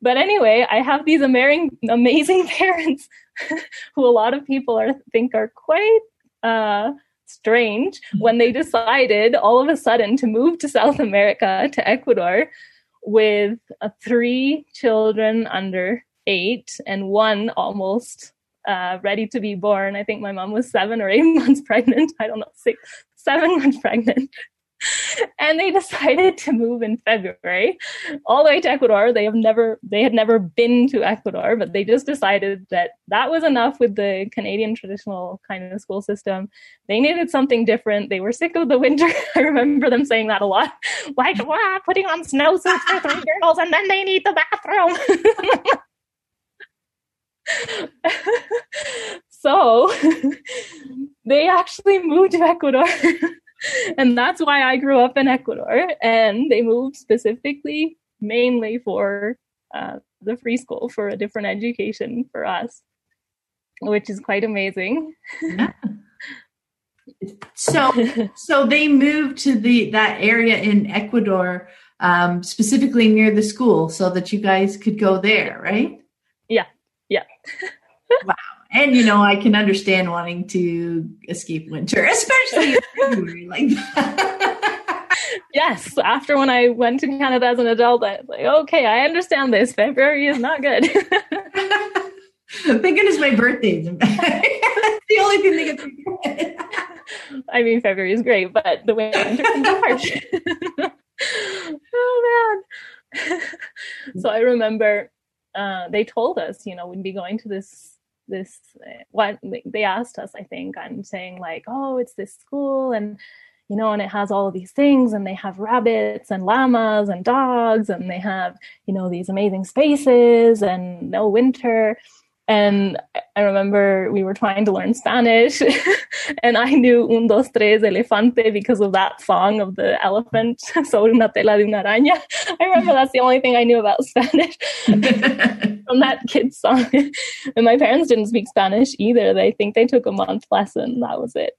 Speaker 8: but anyway i have these amazing amazing [LAUGHS] parents [LAUGHS] who a lot of people are think are quite uh, strange when they decided all of a sudden to move to south america to ecuador with uh, three children under eight and one almost uh, ready to be born. I think my mom was seven or eight months pregnant. I don't know, six, seven months pregnant. [LAUGHS] and they decided to move in February all the way to Ecuador. They have never they had never been to Ecuador, but they just decided that that was enough with the Canadian traditional kind of school system. They needed something different. They were sick of the winter. [LAUGHS] I remember them saying that a lot. [LAUGHS] Like, wow, putting on snowsuits for three girls and then they need the bathroom. so they actually moved to Ecuador and that's why I grew up in Ecuador. And they moved specifically, mainly for uh, the free school, for a different education for us, which is quite amazing. Yeah.
Speaker 1: So, so they moved to the that area in Ecuador, um, specifically near the school, so that you guys could go there, right?
Speaker 8: Yeah, yeah.
Speaker 1: wow and you know, I can understand wanting to escape winter, [LAUGHS] especially February like that.
Speaker 8: yes, after when I went to Canada as an adult, I was like, okay, I understand this. February is not good. [LAUGHS]
Speaker 1: Thank goodness my birthday's in [LAUGHS] That's the only thing they get
Speaker 8: I mean, February is great, but the winter be harsh. oh man! so I remember uh, they told us, you know, we'd be going to this this what they asked us i think i'm saying like oh it's this school and you know and it has all of these things and they have rabbits and llamas and dogs and they have you know these amazing spaces and no winter and I remember we were trying to learn Spanish, [LAUGHS] and I knew un, dos, tres, elefante because of that song of the elephant, [LAUGHS] sobre una tela de una araña. I remember that's the only thing I knew about [LAUGHS] Spanish from that kid's song. and my parents didn't speak Spanish either. They think they took a month lesson. That was it.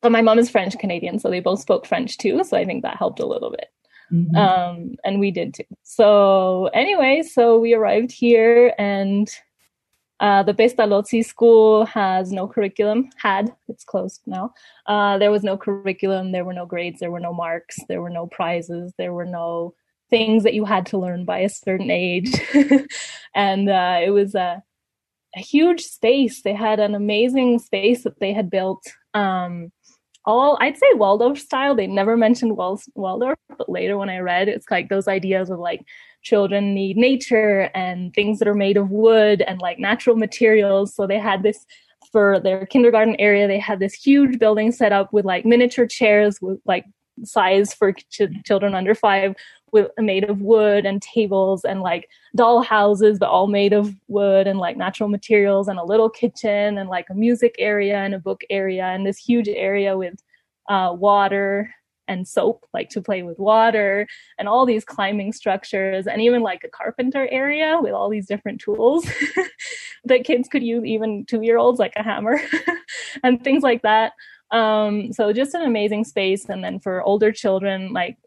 Speaker 8: But my mom is French Canadian, so they both spoke French too. So I think that helped a little bit. Mm-hmm. Um, and we did too. So anyway, so we arrived here and uh, the Pestalozzi school has no curriculum, had, it's closed now. Uh, there was no curriculum, there were no grades, there were no marks, there were no prizes, there were no things that you had to learn by a certain age. [LAUGHS] and uh, it was a, a, huge space. They had an amazing space that they had built. Um, all I'd say Waldorf style. They never mentioned Waldorf, but later when I read, it's like those ideas of like children need nature and things that are made of wood and like natural materials. So they had this for their kindergarten area. They had this huge building set up with like miniature chairs with like size for ch- children under five with made of wood and tables and like doll houses but all made of wood and like natural materials and a little kitchen and like a music area and a book area and this huge area with uh, water and soap, like to play with water, and all these climbing structures, and even like a carpenter area with all these different tools [LAUGHS] that kids could use, even two year olds, like a hammer [LAUGHS] and things like that. Um, so just an amazing space. And then for older children, like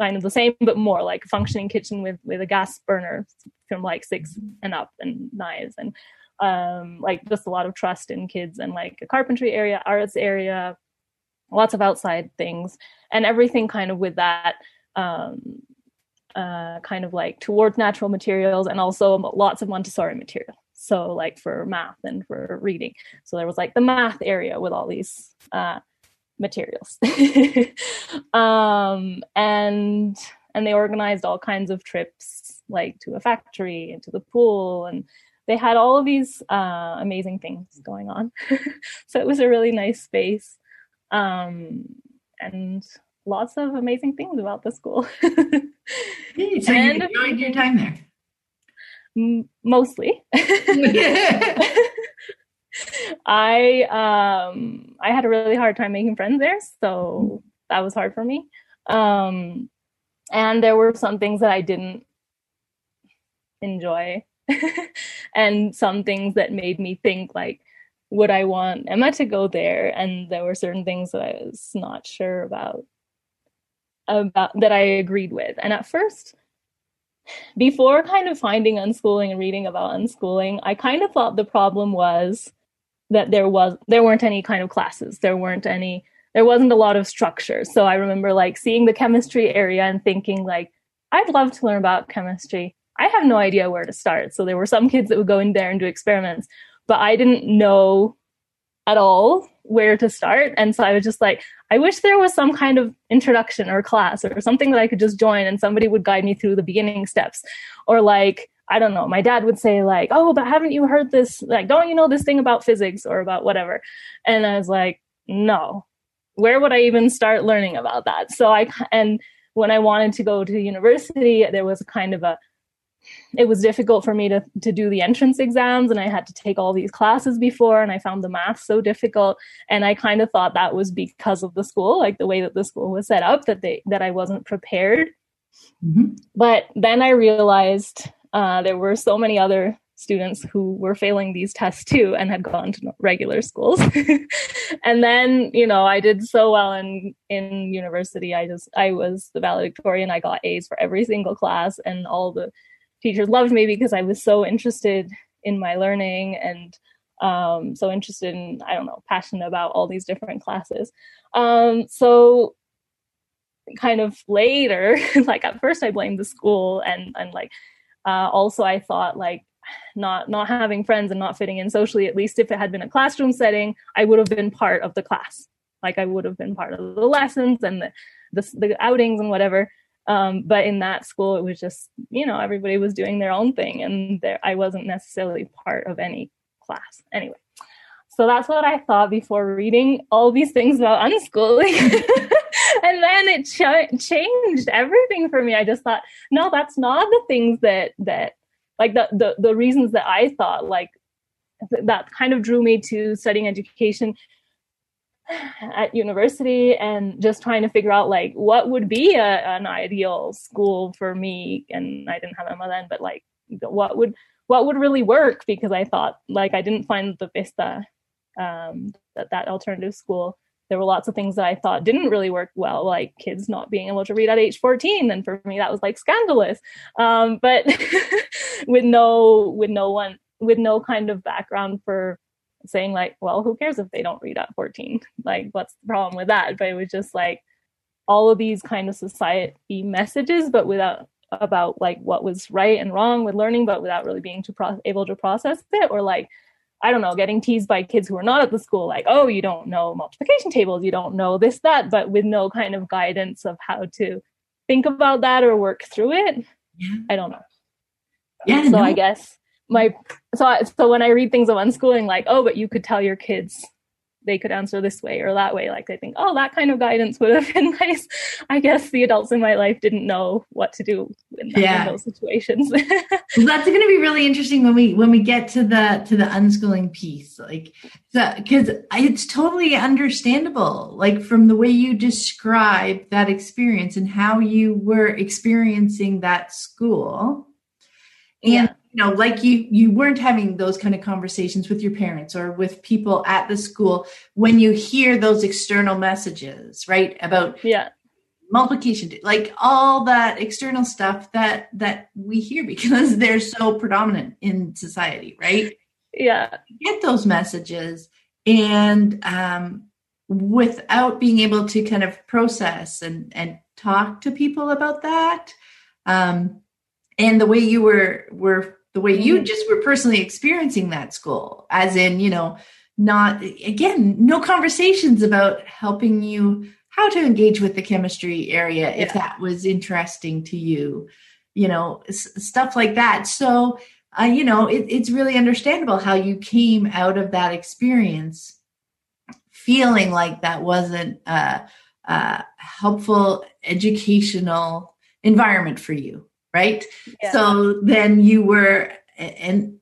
Speaker 8: kind of the same, but more like a functioning kitchen with with a gas burner from like six and up and knives and um, like just a lot of trust in kids and like a carpentry area, arts area, lots of outside things and everything kind of with that um, uh, kind of like towards natural materials and also lots of Montessori material. So like for math and for reading. So there was like the math area with all these uh, materials. [LAUGHS] um, and and they organized all kinds of trips like to a factory and to the pool and they had all of these uh, amazing things going on. [LAUGHS] so it was a really nice space um, and lots of amazing things about the school.
Speaker 1: Hey, [LAUGHS] so you enjoyed your time there.
Speaker 8: M- Mostly. I um I had a really hard time making friends there, so that was hard for me. Um and there were some things that I didn't enjoy [LAUGHS] and some things that made me think like would I want Emma to go there and there were certain things that I was not sure about about that I agreed with. And at first before kind of finding unschooling and reading about unschooling, I kind of thought the problem was that there was there weren't any kind of classes. There weren't any there wasn't a lot of structure. So I remember like seeing the chemistry area and thinking like I'd love to learn about chemistry. I have no idea where to start. So there were some kids that would go in there and do experiments, but I didn't know at all where to start. And so I was just like, I wish there was some kind of introduction or class or something that I could just join and somebody would guide me through the beginning steps. Or like, I don't know, my dad would say like, "Oh, but haven't you heard this? Like, don't you know this thing about physics or about whatever?" And I was like, "No. Where would I even start learning about that?" So I and when I wanted to go to university, there was kind of a it was difficult for me to to do the entrance exams and I had to take all these classes before and I found the math so difficult and I kind of thought that was because of the school like the way that the school was set up that they that I wasn't prepared
Speaker 1: Mhm.
Speaker 8: but then I realized uh, there were so many other students who were failing these tests too and had gone to regular schools. [LAUGHS] and then, you know, I did so well in in university. I just I was the valedictorian. I got A's for every single class and all the teachers loved me because I was so interested in my learning and um, so interested in, I don't know, passionate about all these different classes. Um, so kind of later, [LAUGHS] like at first I blamed the school and and like uh, also I thought like not not having friends and not fitting in socially at least if it had been a classroom setting i would have been part of the class. Like i would have been part of the lessons and the the, the outings and whatever. Um, but in that school it was just you know everybody was doing their own thing and there i wasn't necessarily part of any class. Anyway so that's what i thought before reading all these things about unschooling [LAUGHS] [LAUGHS] and then it ch- changed everything for me. I just thought no that's not the things that that like the, the the reasons that I thought like th- that kind of drew me to studying education [SIGHS] at university and just trying to figure out like what would be a, an ideal school for me. And I didn't have Emma then but like what would what would really work? Because I thought like I didn't find the Vista um, that that alternative school there were lots of things that I thought didn't really work well, like kids not being able to read at age 14. And for me, that was like scandalous. Um, but [LAUGHS] with no, with no one, with no kind of background for saying like, well, who cares if they don't read at 14? Like, what's the problem with that? But it was just like all of these kind of society messages, but without about like what was right and wrong with learning, but without really being to pro- able to process it or like I don't know, getting teased by kids who are not at the school, like, oh, you don't know multiplication tables, you don't know this, that, but with no kind of guidance of how to think about that or work through it.
Speaker 1: Yeah.
Speaker 8: I don't know.
Speaker 1: Yeah,
Speaker 8: so
Speaker 1: no.
Speaker 8: I guess my so I, so when I read things of unschooling, like, oh, but you could tell your kids they could answer this way or that way. Like I think, oh, that kind of guidance would have been [LAUGHS] nice. I guess the adults in my life didn't know what to do in, that,
Speaker 1: Yeah.
Speaker 8: in those situations. [LAUGHS]
Speaker 1: Well, that's going to be really interesting when we when we get to the to the unschooling piece like because it's totally understandable like from the way you describe that experience and how you were experiencing that school and
Speaker 8: Yeah.
Speaker 1: You know like you you weren't having those kind of conversations with your parents or with people at the school when you hear those external messages right about
Speaker 8: yeah,
Speaker 1: multiplication like all that external stuff that that we hear [LAUGHS] because they're so predominant in society right?
Speaker 8: Yeah,
Speaker 1: get those messages and um without being able to kind of process and and talk to people about that um and the way you were were the way you
Speaker 8: Mhm.
Speaker 1: just were personally experiencing that school as in you know not again no conversations about helping you how to engage with the chemistry area if
Speaker 8: Yeah.
Speaker 1: that was interesting to you you know s- stuff like that so uh, you know it, it's really understandable how you came out of that experience feeling like that wasn't a, uh, helpful educational environment for you, right? Yeah. So then you were, and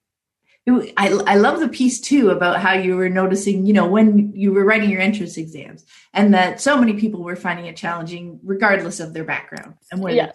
Speaker 1: I, I love the piece too about how you were noticing, you know, when you were writing your entrance exams and that so many people were finding it challenging regardless of their background and where, yeah.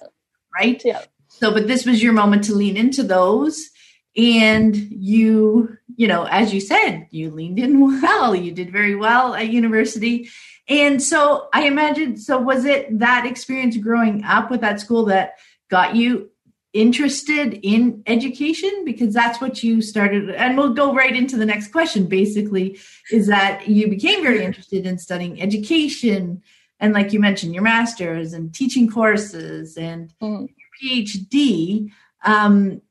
Speaker 1: right?
Speaker 9: Yeah.
Speaker 1: So, but this was your moment to lean into those and you, you know, as you said, you leaned in well, you did very well at university. And so I imagine, so was it that experience growing up with that school that got you interested in education? Because that's what you started and we'll go right into the next question basically is that you became very interested in studying education. And like you mentioned your masters and teaching courses and mm. phd um,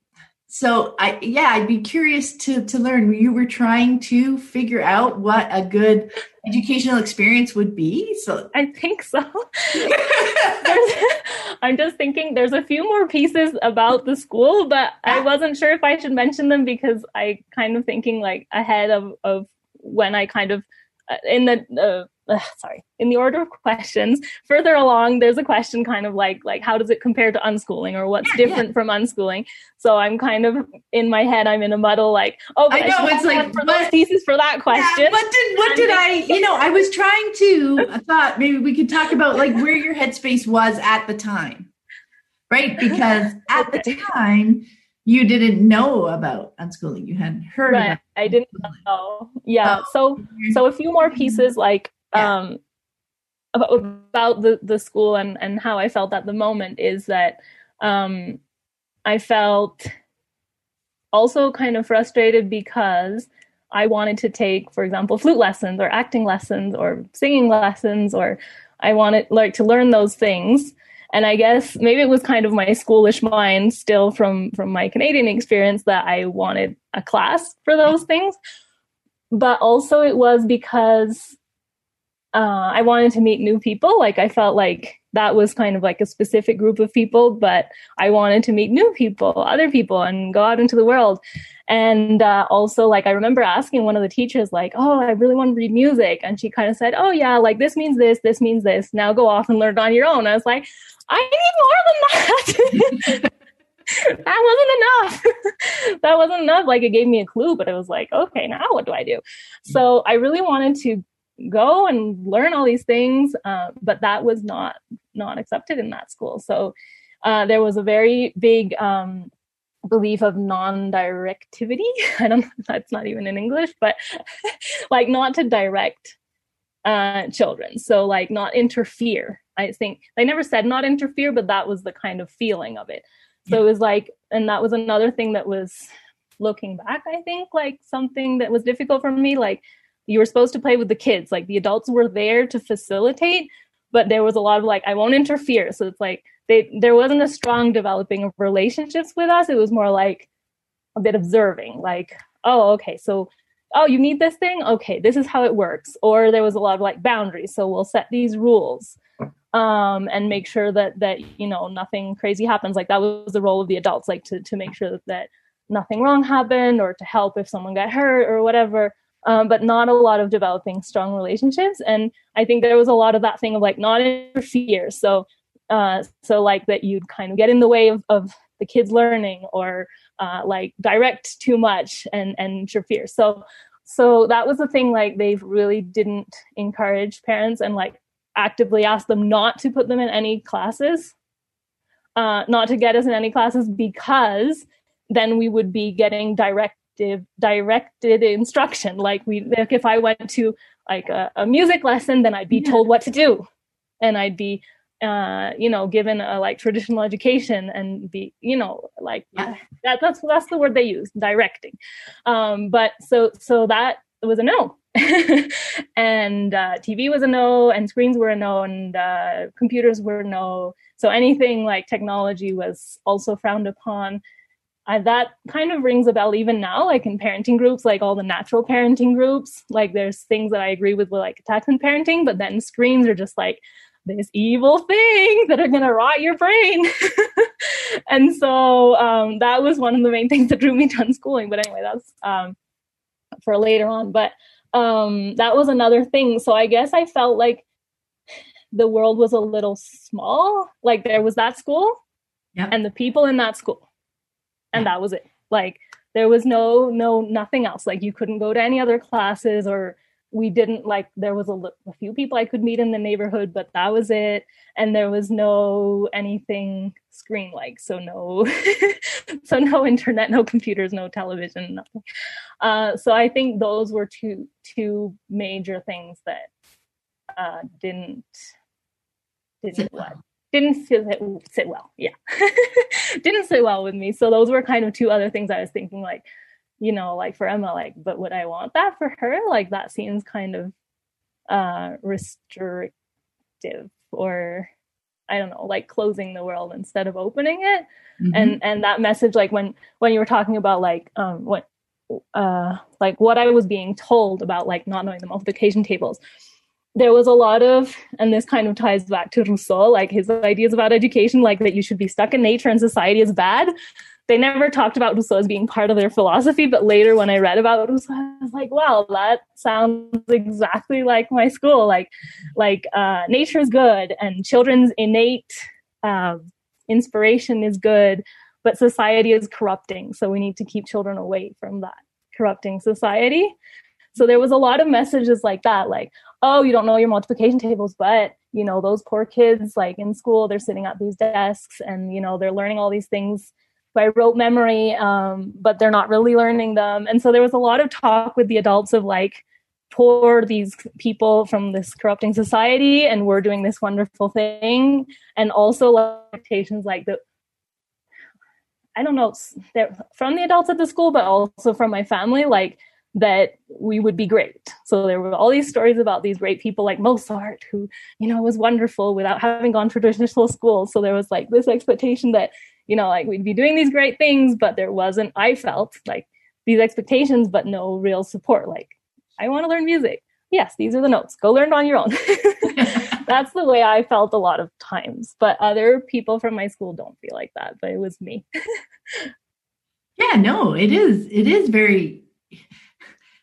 Speaker 1: so i yeah i'd be curious to to learn. You were trying to figure out what a good educational experience would be so. [LAUGHS]
Speaker 8: I think so. [LAUGHS] I'm just thinking there's a few more pieces about the school but i wasn't sure if i should mention them because i kind of thinking like ahead of of when i kind of uh, in the uh, uh, sorry. In the order of questions further along there's a question kind of like like how does it compare to unschooling or what's yeah, different yeah. from unschooling? So i'm kind of in my head i'm in a muddle like oh
Speaker 1: i know I it's like
Speaker 8: for those pieces for that question.
Speaker 1: yeah, what did what did i you know i was trying to i thought maybe we could talk about like where your headspace was at the time right? Because [LAUGHS] at the time you didn't know about unschooling. You hadn't heard right.
Speaker 8: i didn't know. Yeah. Oh. so so a few more pieces like yeah. um, about, the, the school and, and how I felt at the moment is that um, I felt also kind of frustrated because I wanted to take, for example, flute lessons or acting lessons or singing lessons, or I wanted like to learn those things. And I guess maybe it was kind of my schoolish mind still from from my Canadian experience that I wanted a class for those things. But also it was because uh, I wanted to meet new people. Like I felt like that was kind of like a specific group of people, but I wanted to meet new people, other people, and go out into the world. And uh, also, like I remember asking one of the teachers, like, "Oh, I really want to read music," and she kind of said, "Oh yeah, like this means this, this means this. Now go off and learn it on your own." I was like, "I need more than that." [LAUGHS] that wasn't enough. [LAUGHS] that wasn't enough. Like it gave me a clue, but it was like, okay, now what do I do? So I really wanted to go and learn all these things uh, but that was not not accepted in that school. So uh, there was a very big um, belief of non-directivity. [LAUGHS] I don't that's not even in english but [LAUGHS] like not to direct uh, children. So like not interfere. I think they never said not interfere but that was the kind of feeling of it. So yeah. it was like and that was another thing that was looking back i think like something that was difficult for me like you were supposed to play with the kids. Like the adults were there to facilitate but there was a lot of like i won't interfere. So it's like they there wasn't a strong developing of relationships with us. It was more like a bit observing like oh okay so oh you need this thing? Okay this is how it works. Or there was a lot of like boundaries. So we'll set these rules um and make sure that that you know nothing crazy happens. Like that was the role of the adults like to to make sure that, that nothing wrong happened or to help if someone got hurt or whatever um, but not a lot of developing strong relationships. And I think there was a lot of that thing of like not interfere. So, uh, so like that you'd kind of get in the way of, of the kids learning or uh, like direct too much and and interfere. So, so that was the thing. Like they really didn't encourage parents and like actively ask them not to put them in any classes, uh, not to get us in any classes because then we would be getting direct directive directed instruction like we like if i went to like a, a music lesson then i'd be yeah. told what to do and i'd be uh, you know, given a like traditional education and be, you know, like yeah. [SIGHS] that, that's that's the word they use, directing. Um, but so so that was a no, [LAUGHS] and uh, TV was a no, and screens were a no, and uh, computers were no. So anything like technology was also frowned upon uh, that kind of rings a bell even now, like in parenting groups, like all the natural parenting groups. Like there's things that I agree with, with like attachment parenting, but then screens are just like this evil thing [LAUGHS] that are going to rot your brain. [LAUGHS] and so um, that was one of the main [LAUGHS] things that drew me to unschooling. But anyway, that's um, for later on. But um, that was another thing. So I guess I felt like the world was a little small. Like there was that school
Speaker 6: Yeah.
Speaker 8: and the people in that school. And that was it. Like there was no no nothing else. Like you couldn't go to any other classes or we didn't like there was a, a few people I could meet in the neighborhood, but that was it. And there was no anything screen like so no [LAUGHS] so no internet, no computers, no television, nothing. Uh, so I think those were two two major things that uh, didn't didn't
Speaker 6: well.
Speaker 8: Didn't sit, sit well. Yeah, [LAUGHS] didn't sit well with me. So those were kind of two other things I was thinking, like you know, like for Emma, like, but would I want that for her? Like that seems kind of uh, restrictive or I don't know, like closing the world instead of opening it
Speaker 6: Mhm.
Speaker 8: and and that message like when when you were talking about like um what uh like what i was being told about like not knowing the multiplication tables there was a lot of and this kind of ties back to rousseau like his ideas about education like that you should be stuck in nature and society is bad they never talked about rousseau as being part of their philosophy but later when i read about rousseau i was like wow that sounds exactly like my school like like uh nature is good and children's innate um inspiration is good, but society is corrupting. So we need to keep children away from that corrupting society. So there was a lot of messages like that, like, oh, you don't know your multiplication tables, but you know, those poor kids like in school, they're sitting at these desks and you know, they're learning all these things by rote memory, um, but they're not really learning them. And so there was a lot of talk with the adults of like, poor these people from this corrupting society and we're doing this wonderful thing and also expectations like the i don't know from the adults at the school but also from my family like that we would be great so there were all these stories about these great people like mozart who you know was wonderful without having gone to traditional school so there was like this expectation that you know like we'd be doing these great things but there wasn't i felt like these expectations but no real support like I want to learn music. Yes, these are the notes. Go learn on your own. [LAUGHS] That's the way I felt a lot of times. But other people from my school don't feel like that. But it was me. [LAUGHS]
Speaker 6: Yeah, no, it is. It is very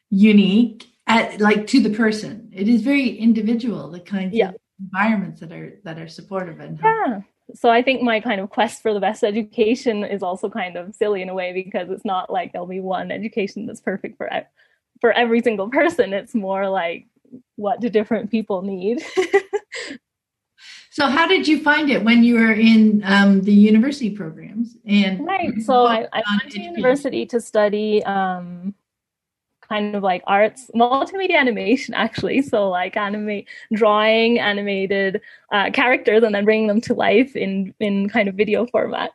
Speaker 6: unique at like to the person. It is very individual, the kinds
Speaker 8: Yeah.
Speaker 6: of environments that are that are supportive and helpful.
Speaker 8: yeah. So I think my kind of quest for the best education is also kind of silly in a way because it's not like there'll be one education that's perfect for for every single person. It's more like what do different people need? [LAUGHS]
Speaker 6: So how did you find it when you were in um, the university programs? And
Speaker 8: Right. So I, I went to university to study um, kind of like arts, multimedia animation, actually. [LAUGHS] So like animate, drawing animated uh, characters and then bringing them to life in in kind of video format.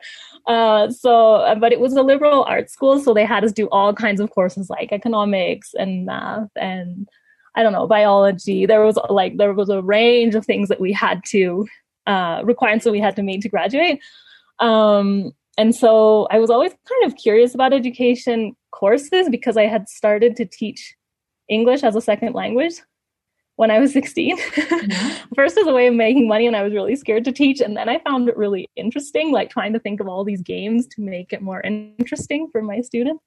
Speaker 8: Uh, so, uh, but it was a liberal arts school, so they had us do all kinds of courses like economics and math and I don't know biology. There was like there was a range of things that we had to uh, requirements that we had to meet to graduate. Um, and so I was always kind of curious about education courses because I had started to teach English as a second language when I was [LAUGHS] 16. First as a way of making money, and I was really scared to teach. And then I found it really interesting, like trying to think of all these games to make it more interesting for my students.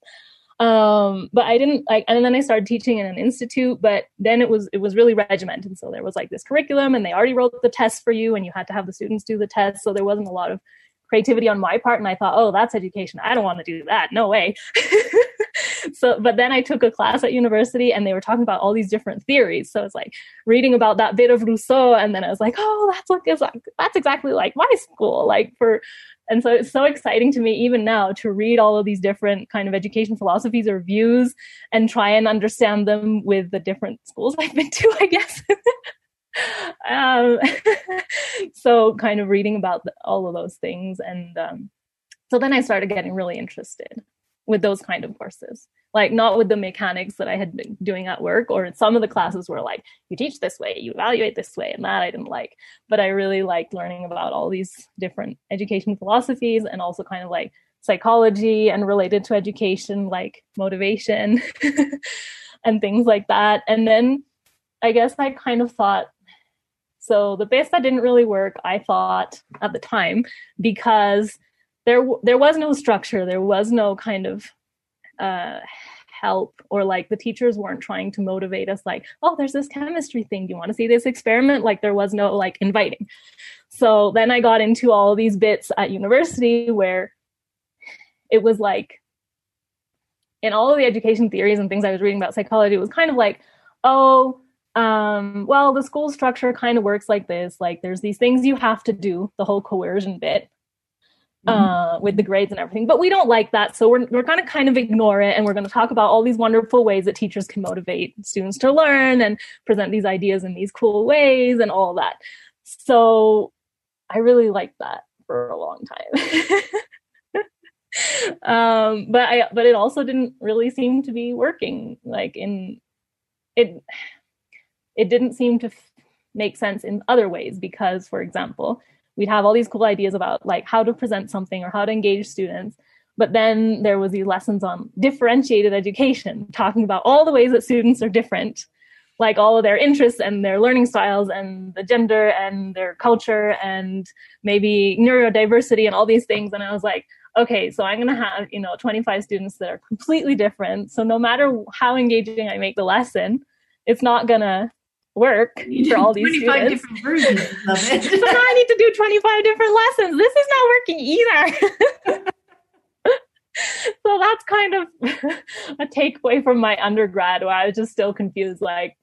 Speaker 8: Um, but I didn't like, and then I started teaching in an institute, but then it was, it was really regimented. So there was like this curriculum and they already wrote the tests for you and you had to have the students do the tests. So there wasn't a lot of creativity on my part. And I thought, oh, that's education. I don't want to do that. No way. [LAUGHS] so, but then I took a class at university and they were talking about all these different theories. So it's like reading about that bit of Rousseau. And then I was like, oh, that's what is that's exactly like my school. Like for, and so it's so exciting to me even now to read all of these different kind of education philosophies or views and try and understand them with the different schools [LAUGHS] I've been to, I guess. [LAUGHS] um, [LAUGHS] so kind of reading about the, all of those things and um, so then i started getting really interested with those kind of courses. Like not with the mechanics that i had been doing at work or some of the classes were like you teach this way you evaluate this way and that i didn't like. But i really liked learning about all these different education philosophies and also kind of like psychology and related to education like motivation [LAUGHS] and things like that. And then i guess i kind of thought so the base that didn't really work, I thought at the time, because there there was no structure, there was no kind of uh, help or like the teachers weren't trying to motivate us like oh there's this chemistry thing you want to see this experiment? Like there was no like inviting. So then i got into all these bits at university where it was like in all of the education theories and things i was reading about psychology it was kind of like oh um, well the school structure kind of works like this like there's these things you have to do the whole coercion bit Mm-hmm. uh, with the grades and everything. But we don't like that. So we're, we're going to kind of ignore it. And we're going to talk about all these wonderful ways that teachers can motivate students to learn and present these ideas in these cool ways and all that. So I really liked that for a long time. [LAUGHS] um, but I, but it also didn't really seem to be working like in it, it didn't seem to f- make sense in other ways because, for example, we'd have all these cool ideas about like how to present something or how to engage students but then there was these lessons on differentiated education [LAUGHS] talking about all the ways that students are different like all of their interests and their learning styles and the gender and their culture and maybe neurodiversity and all these things. And i was like okay so i'm going to have you know 25 students that are completely different. So no matter how engaging i make the lesson it's not going to work for all these 25 students. different versions of it. [LAUGHS] so now I need to do 25 different lessons. This is not working either. [LAUGHS] so that's kind of [LAUGHS] a takeaway from my undergrad where I was just still confused like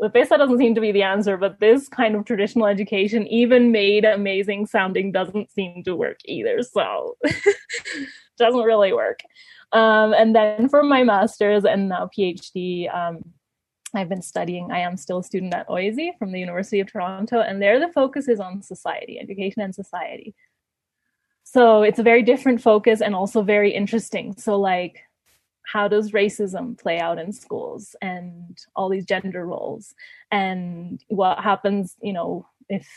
Speaker 8: PESA doesn't seem to be the answer, but this kind of traditional education, even made amazing sounding, doesn't seem to work either. So doesn't really work. Um, and then for my master's and now PhD, um, I've been studying, I am still a student at OISE from the University of Toronto, and there the focus is on society, education and society. So it's a very different focus and also very interesting. So, like, how does racism play out in schools and all these gender roles? And what happens, you know, if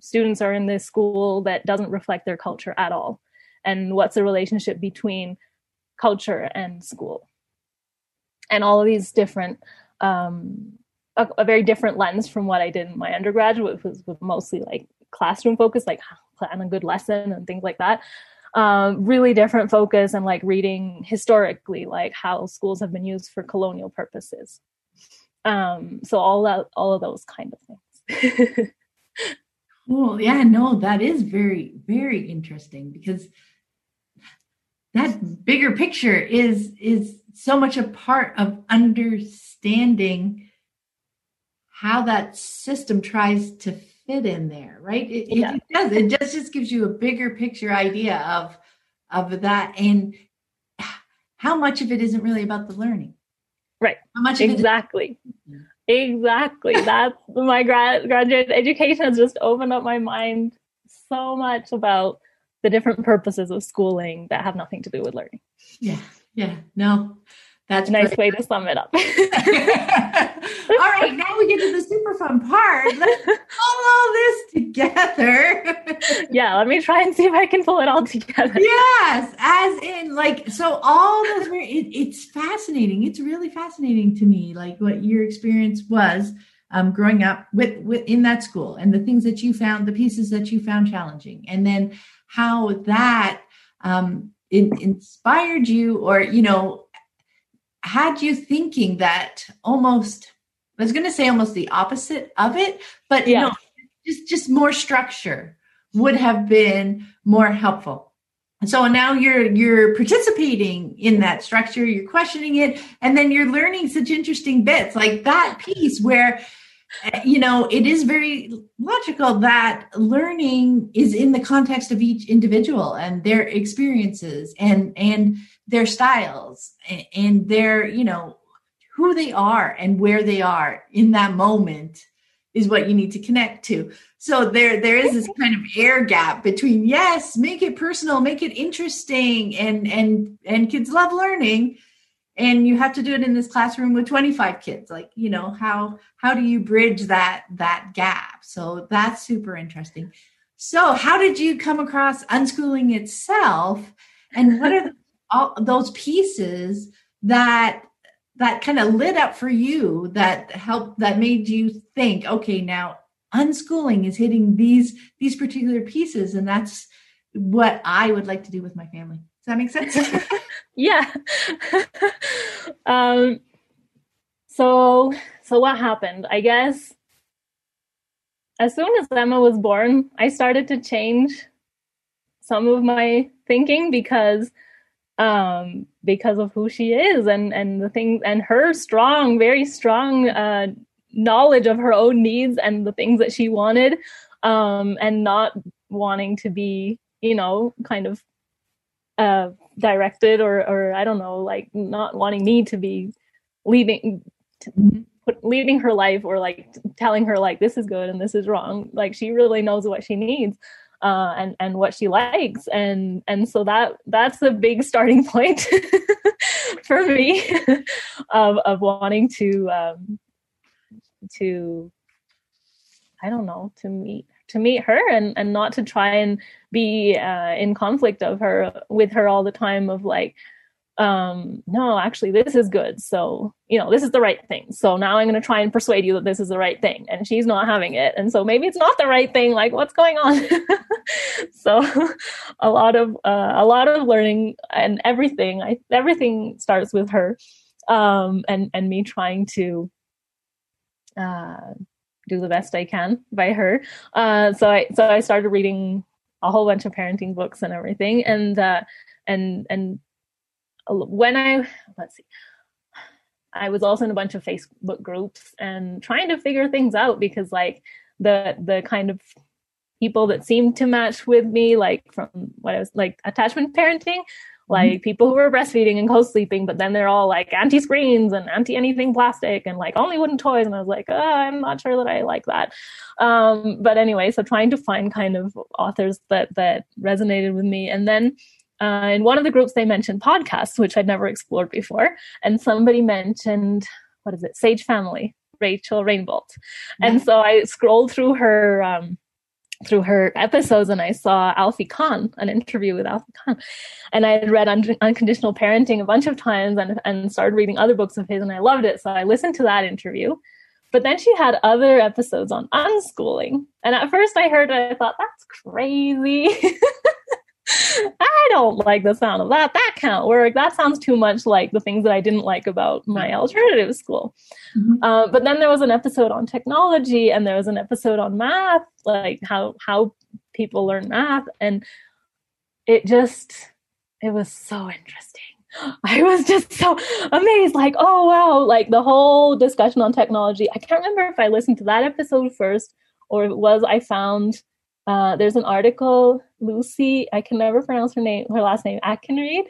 Speaker 8: students are in this school that doesn't reflect their culture at all? And what's the relationship between culture and school? And all of these different um, a, a, very different lens from what I did in my undergraduate, which was mostly like classroom focused, like plan a good lesson and things like that. Um, really different focus and like reading historically, like how schools have been used for colonial purposes. Um, so all that, all of those kind of things. [LAUGHS]
Speaker 1: cool. Yeah, no, that is very, very interesting because that bigger picture is is so much a part of understanding how that system tries to fit in there right? It, yeah. it does. It just just gives you a bigger picture idea of of that and how much of it isn't really about the learning.
Speaker 8: Right. How much exactly. Exactly. [LAUGHS] That's my grad graduate education has just opened up my mind so much about the different purposes of schooling that have nothing to do with learning.
Speaker 1: Yeah, yeah, no,
Speaker 8: that's a nice way to sum it up. [LAUGHS] All
Speaker 1: right, now we get to the super fun part. Let's pull all this together. [LAUGHS]
Speaker 8: yeah, let me try and see if I can pull it all together.
Speaker 1: Yes, as in like so all those it, it's fascinating. It's really fascinating to me, like what your experience was um, growing up with, with in that school and the things that you found, the pieces that you found challenging, and then how that um, in, inspired you or you know had you thinking that almost i was going to say almost the opposite of it but yeah. no just just more structure would have been more helpful And so now you're you're participating in that structure you're questioning it and then you're learning such interesting bits like that piece where eh, you know, it is very logical that learning is in the context of each individual and their experiences and and their styles and, and their, you know, who they are and where they are in that moment is what you need to connect to. So there there is this kind of air gap between yes, make it personal, make it interesting and and and kids love learning and you have to do it in this classroom with 25 kids. Like you know how how do you bridge that that gap? So that's super interesting. So how did you come across unschooling itself and what are the, all those pieces that that kind of lit up for you that helped that made you think okay now unschooling is hitting these these particular pieces and that's what i would like to do with my family does that make sense [LAUGHS]
Speaker 8: yeah. [LAUGHS] um, so, so what happened? I guess as soon as Emma was born, I started to change some of my thinking because um, because of who she is and and the things and her strong, very strong uh, knowledge of her own needs and the things that she wanted, um, and not wanting to be, you know, kind of uh, directed or or I don't know, like not wanting me to be leading. To, leading her life or like telling her like this is good and this is wrong like she really knows what she needs uh, and and what she likes. And and so that that's a big starting [LAUGHS] point [LAUGHS] for me [LAUGHS] of of wanting to um, to I don't know to meet to meet her and and not to try and be uh, in conflict of her with her all the time of like um, no, actually, this is good. So, you know, this is the right thing. So now I'm going to try and persuade you that this is the right thing. And she's not having it. And so maybe it's not the right thing. Like, what's going on? [LAUGHS] so [LAUGHS] a lot of, uh, a lot of learning and everything, I, everything starts with her. Um, and, and me trying to, uh, do the best I can by her. Uh, so I, so I started reading a whole bunch of parenting books and everything. And, uh, and, and when I let's see, I was also in a bunch of Facebook groups and trying to figure things out because like the the kind of people that seemed to match with me, like from what I was like attachment parenting, mm-hmm. like mm-hmm. people who were breastfeeding and co-sleeping, but then they're all like anti-screens and anti-anything plastic and like only wooden toys. And I was like, oh, I'm not sure that I like that. Um, but anyway, so trying to find kind of authors that that resonated with me. And then uh, in one of the groups, they mentioned podcasts, which I'd never explored before. And somebody mentioned, what is it, Sage Family, Rachel Rainbolt. And so I scrolled through her. Um, through her episodes and I saw Alfie Kohn, an interview with Alfie Kohn. And I had read Un- Unconditional Parenting a bunch of times and, and started reading other books of his and I loved it. So I listened to that interview. But then she had other episodes on unschooling. And at first I heard it, I thought, that's crazy. [LAUGHS] I don't like the sound of that. That can't work. That sounds too much like the things that I didn't like about my mm-hmm. alternative school. Mm-hmm. Uh, but then there was an episode on technology, and there was an episode on math, like how how people learn math, and it just it was so interesting. [GASPS] I was just so amazed, like, oh wow, like the whole discussion on technology. I can't remember if I listened to that episode first or it was I found uh, there's an article, Lucy, I can never pronounce her name, her last name, AitkenRead.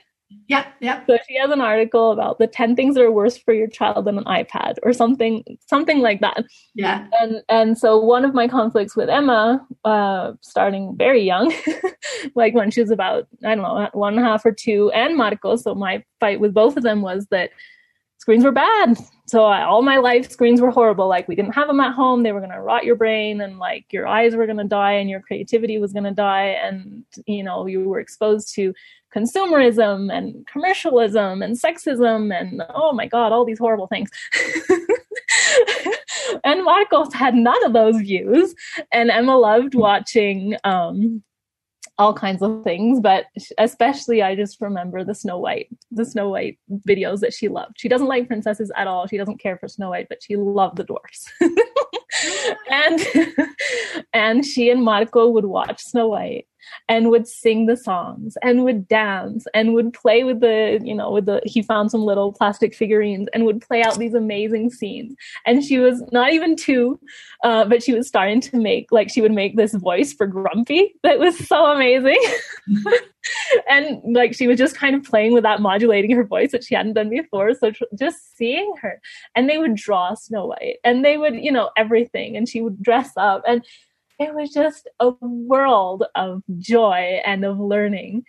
Speaker 6: Yeah, yeah.
Speaker 8: So she has an article about the 10 things that are worse for your child than an iPad or something, something like that.
Speaker 6: Yeah.
Speaker 8: And and so one of my conflicts with Emma, uh, starting very young, [LAUGHS] like when she was about, I don't know, one and a half or two, and Marco. So my fight with both of them was that screens were bad. So I, all my life, screens were horrible. Like we didn't have them at home; they were going to rot your brain, and like your eyes were going to die, and your creativity was going to die, and you know you were exposed to consumerism and commercialism and sexism, and oh my god, all these horrible things. [LAUGHS] and Marcos had none of those views, and Emma loved watching um, all kinds of things, but especially I just remember the Snow White, the Snow White videos that she loved. She doesn't like princesses at all. She doesn't care for Snow White, but she loved the dwarfs. [LAUGHS] and [LAUGHS] and she and Marco would watch Snow White and would sing the songs and would dance and would play with the you know with the he found some little plastic figurines and would play out these amazing scenes. And she was not even two uh, but she was starting to make like she would make this voice for grumpy that was so amazing [LAUGHS] and like she was just kind of playing with that modulating her voice that she hadn't done before. So tr- just seeing her. And they would draw snow white. And they would you know everything. And she would dress up. And it was just a world of joy and of learning.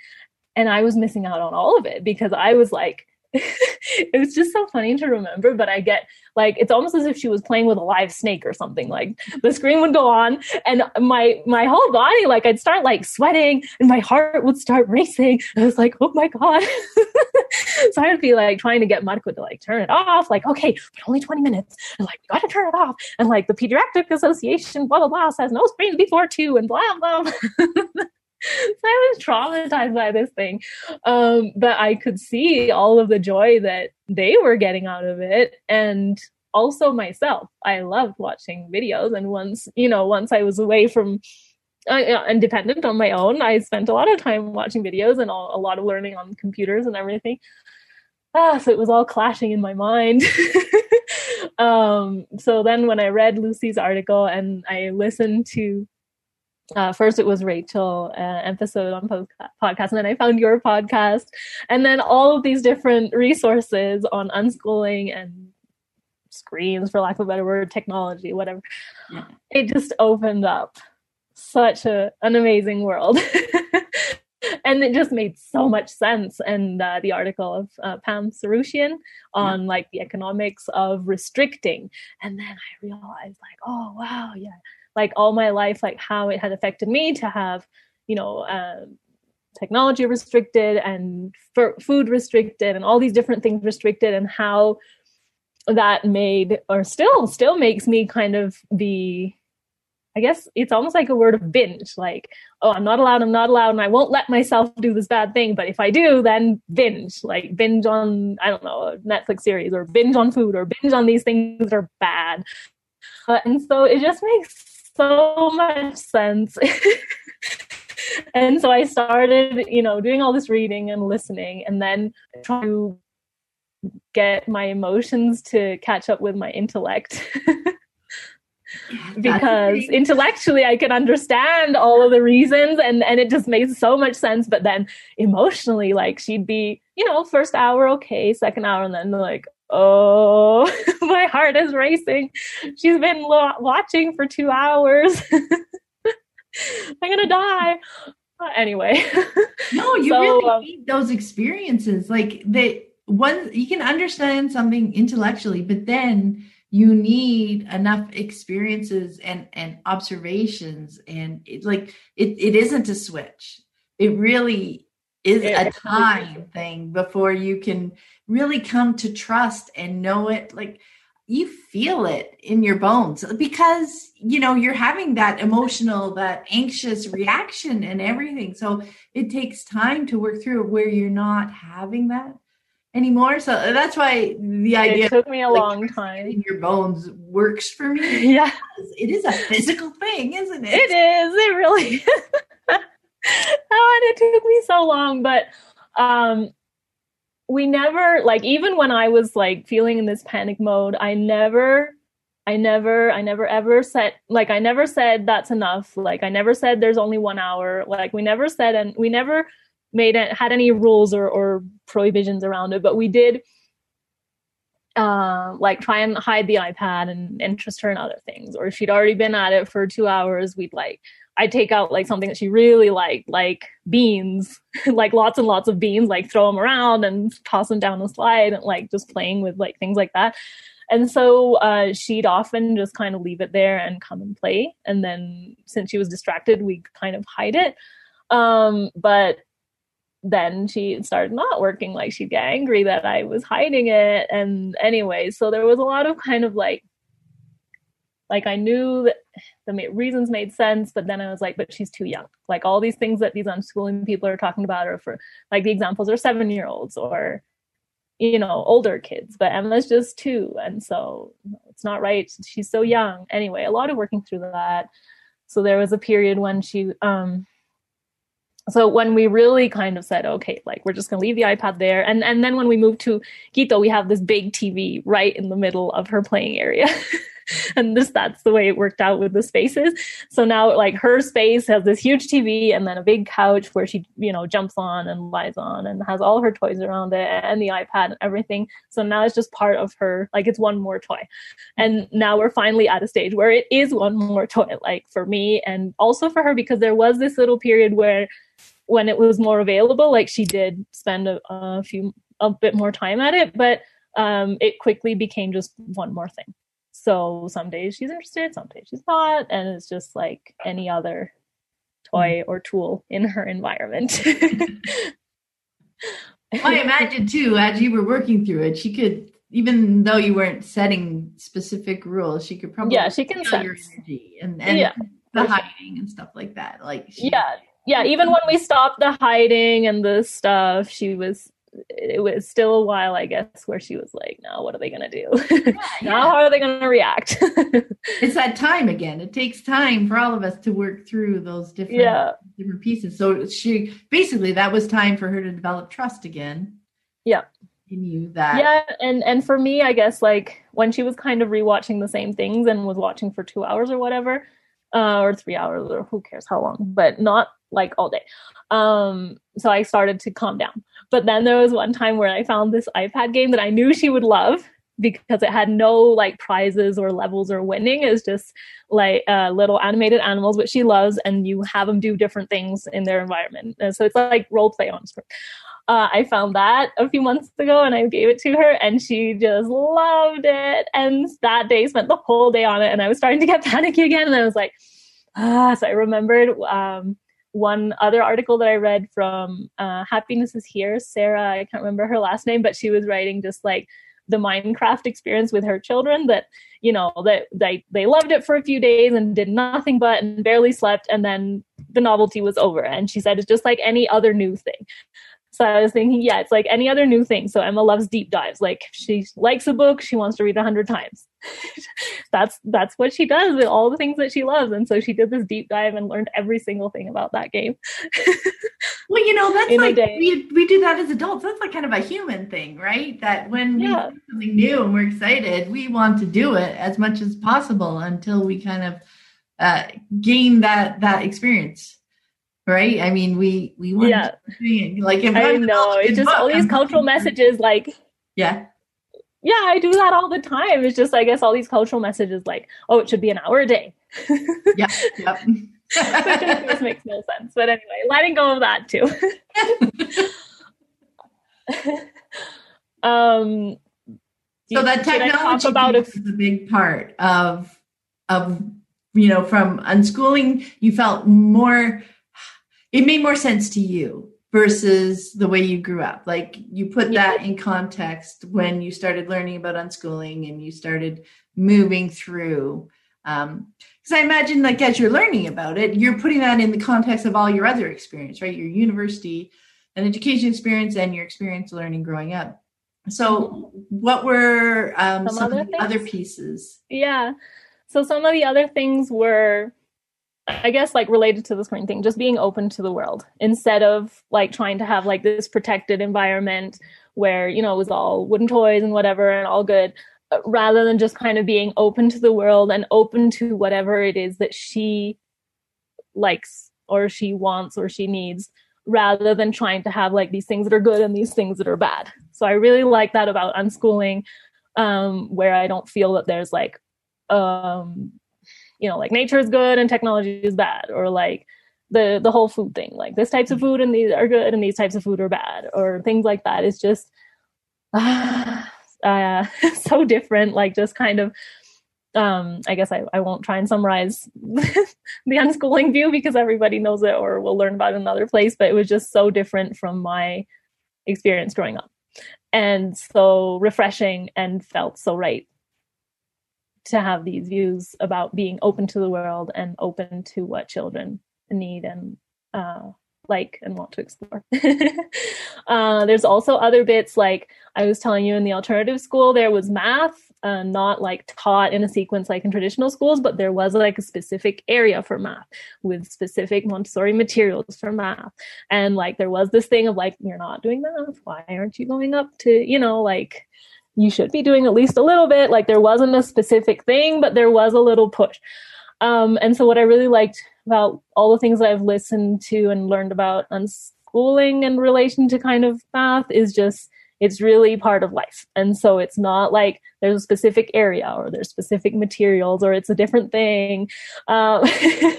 Speaker 8: And I was missing out on all of it because I was like, [LAUGHS] it was just so funny to remember, but I get like it's almost as if she was playing with a live snake or something. Like the screen would go on and my my whole body, like I'd start like sweating and my heart would start racing. I was like, oh my God. [LAUGHS] so I'd be like trying to get Marco to like turn it off, like, okay, but only 20 minutes. And like, we gotta turn it off. And like the pediatric association, blah blah blah, says no screens before two and blah blah. [LAUGHS] [LAUGHS] I was traumatized by this thing. Um, but I could see all of the joy that they were getting out of it. And also myself, I loved watching videos. And once, you know, once I was away from uh, independent on my own, I spent a lot of time watching videos and all, a lot of learning on computers and everything. Ah, so it was all clashing in my mind. [LAUGHS] um, so then when I read Lucy's article and I listened to uh, first it was Rachel uh, episode on podcast, and then I found your podcast, and then all of these different resources on unschooling and screens, for lack of a better word, technology, whatever. Yeah. It just opened up such a an amazing world. [LAUGHS] and it just made so much sense. And uh, the article of uh, Pam Tsarouchian on yeah. like the economics of restricting, and then I realized like, oh wow, yeah, like all my life, like how it had affected me to have, you know, um, technology restricted and f- food restricted and all these different things restricted, and how that made or still still makes me kind of be I guess it's almost like a word of binge, like, oh, I'm not allowed, I'm not allowed, and I won't let myself do this bad thing. But if I do, then binge, like binge on, I don't know, Netflix series or binge on food or binge on these things that are bad. Uh, and so it just makes so much sense. [LAUGHS] and so I started, you know, doing all this reading and listening and then trying to get my emotions to catch up with my intellect. [LAUGHS] because intellectually I can understand all of the reasons and and it just made so much sense but then emotionally like she'd be you know first hour okay second hour and then like oh, [LAUGHS] my heart is racing. She's been lo- watching for two hours. [LAUGHS] I'm gonna die. Uh, anyway. [LAUGHS]
Speaker 1: no, you so, really um, need those experiences. Like that one you can understand something intellectually, but then you need enough experiences and and observations and it, like it, it isn't a switch it really is a time thing before you can really come to trust and know it like you feel it in your bones because you know you're having that emotional that anxious reaction and everything. So it takes time to work through where you're not having that anymore. So uh, that's why the idea
Speaker 8: it took me a like, long time.
Speaker 1: in your bones works for me [LAUGHS]
Speaker 8: yeah.
Speaker 1: it is a physical thing isn't it?
Speaker 8: It is. It really [LAUGHS] is [LAUGHS] oh, and it took me so long but um we never like even when I was like feeling in this panic mode, I never I never I never ever said like I never said that's enough. Like I never said there's only 1 hour. Like we never said and we never made it had any rules or or prohibitions around it, but we did uh, like try and hide the iPad and interest her in other things. Or if she'd already been at it for two hours, we'd like I take out like something that she really liked, like beans, [LAUGHS] like lots and lots of beans, like throw them around and toss them down the slide and like just playing with like things like that. And so uh, she'd often just kind of leave it there and come and play. And then since she was distracted, we kind of hide it. Um, but then she started not working. Like she'd get angry that I was hiding it. And anyway, so there was a lot of kind of like like I knew that the reasons made sense, but then I was like, but she's too young. Like all these things that these unschooling people are talking about are for like the examples are seven year olds or you know older kids, but Emma's just two, and so it's not right. She's so young. Anyway, a lot of working through that. So there was a period when she um so when we really kind of said okay like we're just going to leave the ipad there and and then when we moved to quito we have this big tv right in the middle of her playing area [LAUGHS] [LAUGHS] and this that's the way it worked out with the spaces. So now like her space has this huge tv and then a big couch where she you know jumps on and lies on and has all her toys around it and the ipad and everything. So now it's just part of her like it's one more toy. And now we're finally at a stage where it is one more toy like for me and also for her because there was this little period where when it was more available like she did spend a, a few a bit more time at it but um, it quickly became just one more thing so some days she's interested, some days she's not, and it's just like any other toy mm. or tool in her environment. [LAUGHS]
Speaker 1: I imagine too, as you were working through it, she could, even though you weren't setting specific rules, she could probably
Speaker 8: yeah, she can
Speaker 1: feel your energy and, and yeah, the hiding and stuff like that. Like
Speaker 8: she, yeah, yeah, even when we stopped the hiding and the stuff, she was it was still a while, I guess, where she was like, "Now, what are they gonna do?
Speaker 1: Yeah, [LAUGHS]
Speaker 8: now, how are they gonna react?" [LAUGHS]
Speaker 1: it's that time again. It takes time for all of us to work through those different
Speaker 8: Yeah.
Speaker 1: different pieces. So she basically that was time for her to develop trust again.
Speaker 8: Yeah.
Speaker 1: In you that
Speaker 8: yeah, and and for me, I guess like when she was kind of rewatching the same things and was watching for two hours or whatever, uh, or three hours or who cares how long, but not like all day. Um, so I started to calm down. But then there was one time where I found this iPad game that I knew she would love because it had no like prizes or levels or winning. It's just like uh, little animated animals, which she loves, and you have them do different things in their environment. And so it's like role play on screen. Uh, I found that a few months ago and I gave it to her and she just loved it. And that day spent the whole day on it. And I was starting to get [LAUGHS] panicky again. And I was like, ah, so I remembered um, one other article that I read from uh, Happiness is Here. Sarah, I can't remember her last name, but she was writing just like the Minecraft experience with her children that, you know, that they, they loved it for a few days and did nothing but and barely slept. And then the novelty was over. And she said, it's just like any other new thing. So I was thinking, yeah, it's like any other new thing. So Emma loves deep dives. Like she likes a book, she wants to read a hundred times. [LAUGHS] that's that's what she does with all the things that she loves. And so she did this deep dive and learned every single thing about that game. [LAUGHS]
Speaker 1: Well, you know, that's
Speaker 8: In
Speaker 1: like we we do that as adults. That's like kind of a human thing, right? That when
Speaker 8: Yeah.
Speaker 1: we do something new and we're excited, we want to do it as much as possible until we kind of uh, gain that that experience. Right? I mean, we we want
Speaker 8: Yeah.
Speaker 1: to keep doing it. like if
Speaker 8: I know. It's just all these cultural messages like
Speaker 1: Yeah.
Speaker 8: yeah, I do that all the time. It's just I guess all these cultural messages like, oh, it should be an hour a day.
Speaker 1: yeah. [LAUGHS] Yep. [LAUGHS]
Speaker 8: Which of course makes no sense. But anyway, letting go of that too. [LAUGHS] um
Speaker 1: so that technology
Speaker 8: about if
Speaker 1: is a big part of of you know from unschooling you felt more it made more sense to you versus the way you grew up. Like you put that in context when you started learning about unschooling and you started moving through um because i imagine like as you're learning about it you're putting that in the context of all your other experience right? Your university and education experience and your experience learning growing up. So what were um,
Speaker 8: Some
Speaker 1: some,
Speaker 8: other
Speaker 1: of the other pieces?
Speaker 8: Yeah. So some of the other things were i guess like related to the screen thing just being open to the world. Instead of like trying to have like this protected environment where you know it was all wooden toys and whatever and all good uh, rather than just kind of being open to the world and open to whatever it is that she likes or she wants or she needs rather than trying to have like these things that are good and these things that are bad. So i really like that about unschooling um where i don't feel that there's like um you know like nature is good and technology is bad or like the the whole food thing. Like this types of food and these are good and these types of food are bad or things like that. It's just [SIGHS] uh, [LAUGHS] so different like just kind of um i guess I, I won't try and summarize [LAUGHS] the unschooling view because everybody knows it or will learn about it another place but it was just so different from my experience growing up. And so refreshing and felt so right to have these views about being open to the world and open to what children need and uh, like and want to explore. [LAUGHS] uh, there's also other bits like I was telling you in the alternative school, there was math, uh, not like taught in a sequence like in traditional schools, but there was like a specific area for math with specific Montessori materials for math. And like there was this thing of like, you're not doing math. Why aren't you going up to, you know, like you should be doing at least a little bit. Like there wasn't a specific thing, but there was a little push. Um, and so what I really liked about all the things that I've listened to and learned about unschooling in relation to kind of math is just it's really part of life. And so it's not like there's a specific area or there's specific materials or it's a different thing. Um,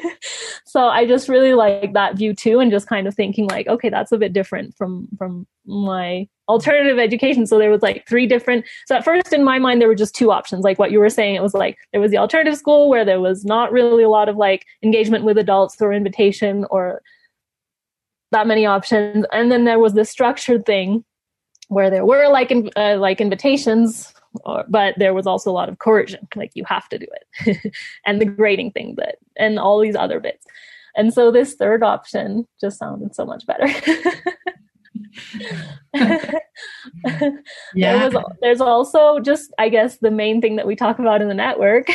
Speaker 8: [LAUGHS] so I just really like that view too, and just kind of thinking like, okay, that's a bit different from from my alternative education. So there was like three different. So at first in my mind there were just two options. Like what you were saying, it was like there was the alternative school where there was not really a lot of like engagement with adults or invitation or that many options, and then there was the structured thing where there were like uh, like invitations or, but there was also a lot of coercion like you have to do it [LAUGHS] and the grading thing that and all these other bits And so this third option just sounded so much better. [LAUGHS] yeah. Was, there's also just, I guess, the main thing that we talk about in the network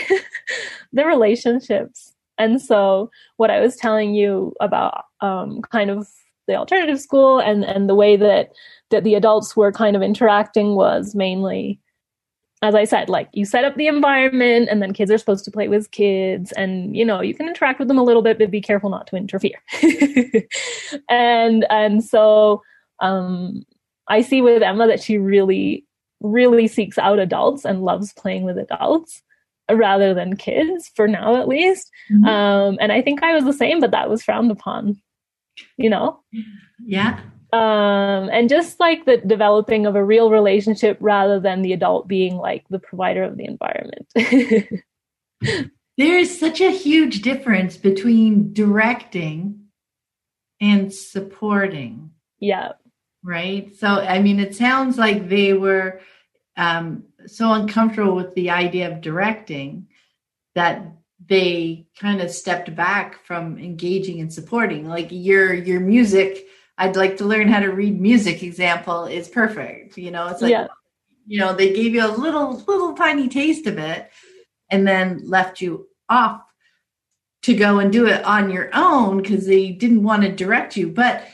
Speaker 8: [LAUGHS] the relationships. And so, what I was telling you about um, kind of the alternative school and, and the way that, that the adults were kind of interacting was mainly as I said, like you set up the environment and then kids are supposed to play with kids and you know, you can interact with them a little bit, but be careful not to interfere. [LAUGHS] and and so um I see with Emma that she really, really seeks out adults and loves playing with adults rather than kids for now at least. Mm-hmm. Um and I think I was the same, but that was frowned upon, you know?
Speaker 1: Yeah
Speaker 8: um, and just like the developing of a real relationship rather than the adult being like the provider of the environment. [LAUGHS]
Speaker 1: there is such a huge difference between directing and supporting.
Speaker 8: Yeah.
Speaker 1: Right. So, I mean, it sounds like they were um, so uncomfortable with the idea of directing that they kind of stepped back from engaging and supporting. Like your your music I'd like to learn how to read music example is perfect. You know, it's like, yeah. you know, they gave you a little, little tiny taste of it and then left you off to go and do it on your own because they didn't want to direct you. But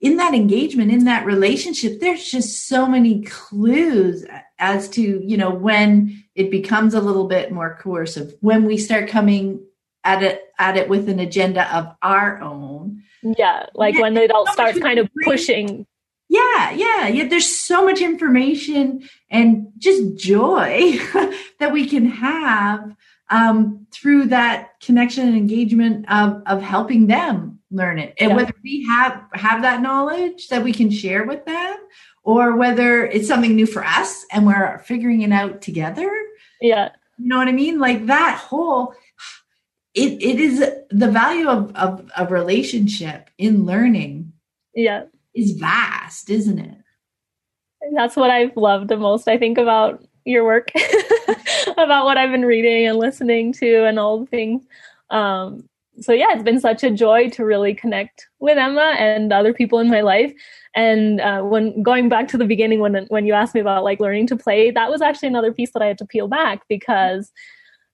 Speaker 1: in that engagement, in that relationship, there's just so many clues as to, you know, when it becomes a little bit more coercive, when we start coming at it at it with an agenda of our own
Speaker 8: yeah, like yeah, when the adult so starts kind of pushing.
Speaker 1: Yeah, yeah, yeah. There's so much information and just joy [LAUGHS] that we can have um, through that connection and engagement of of helping them learn it, and yeah. whether we have have that knowledge that we can share with them, or whether it's something new for us and we're figuring it out together.
Speaker 8: Yeah,
Speaker 1: you know what I mean. Like that whole it, it is the value of, of a relationship in learning
Speaker 8: yeah.
Speaker 1: is vast isn't it?
Speaker 8: That's what i've loved the most i think about your work. [LAUGHS] About what i've been reading and listening to and all the things. Um, so yeah it's been such a joy to really connect with emma and other people in my life and uh, when going back to the beginning when when you asked me about like learning to play that was actually another piece that i had to peel back because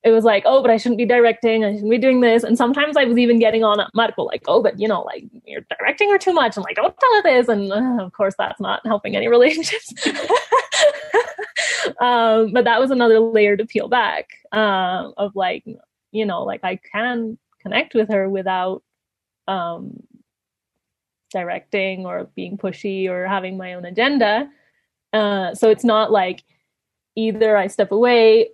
Speaker 8: it was like, oh, but I shouldn't be directing. I shouldn't be doing this. And sometimes I was even getting on Marco, like, oh, but you know, like you're directing her too much. And like, don't tell her this. And uh, of course, that's not helping any [LAUGHS] relationships. [LAUGHS] um, but that was another layer to peel back um, of like, you know, like I can connect with her without um, directing or being pushy or having my own agenda. Uh, so it's not like either I step away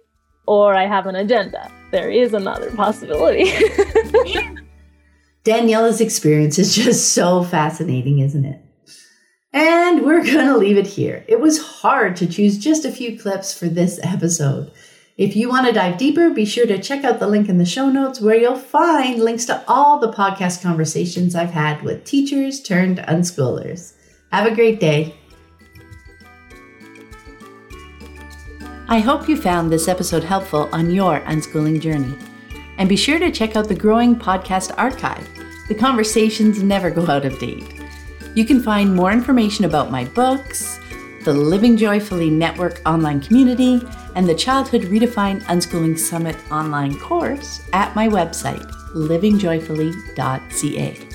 Speaker 8: or I have an agenda. There is another possibility. [LAUGHS]
Speaker 10: Daniela's experience is just so fascinating, isn't it? And we're going to leave it here. It was hard to choose just a few clips for this episode. If you want to dive deeper, be sure to check out the link in the show notes where you'll find links to all the podcast conversations I've had with teachers turned unschoolers. Have a great day. I hope you found this episode helpful on your unschooling journey. And be sure to check out the growing podcast archive. The conversations never go out of date. You can find more information about my books, the Living Joyfully Network online community, and the Childhood Redefined Unschooling Summit online course at my website, livingjoyfully.ca.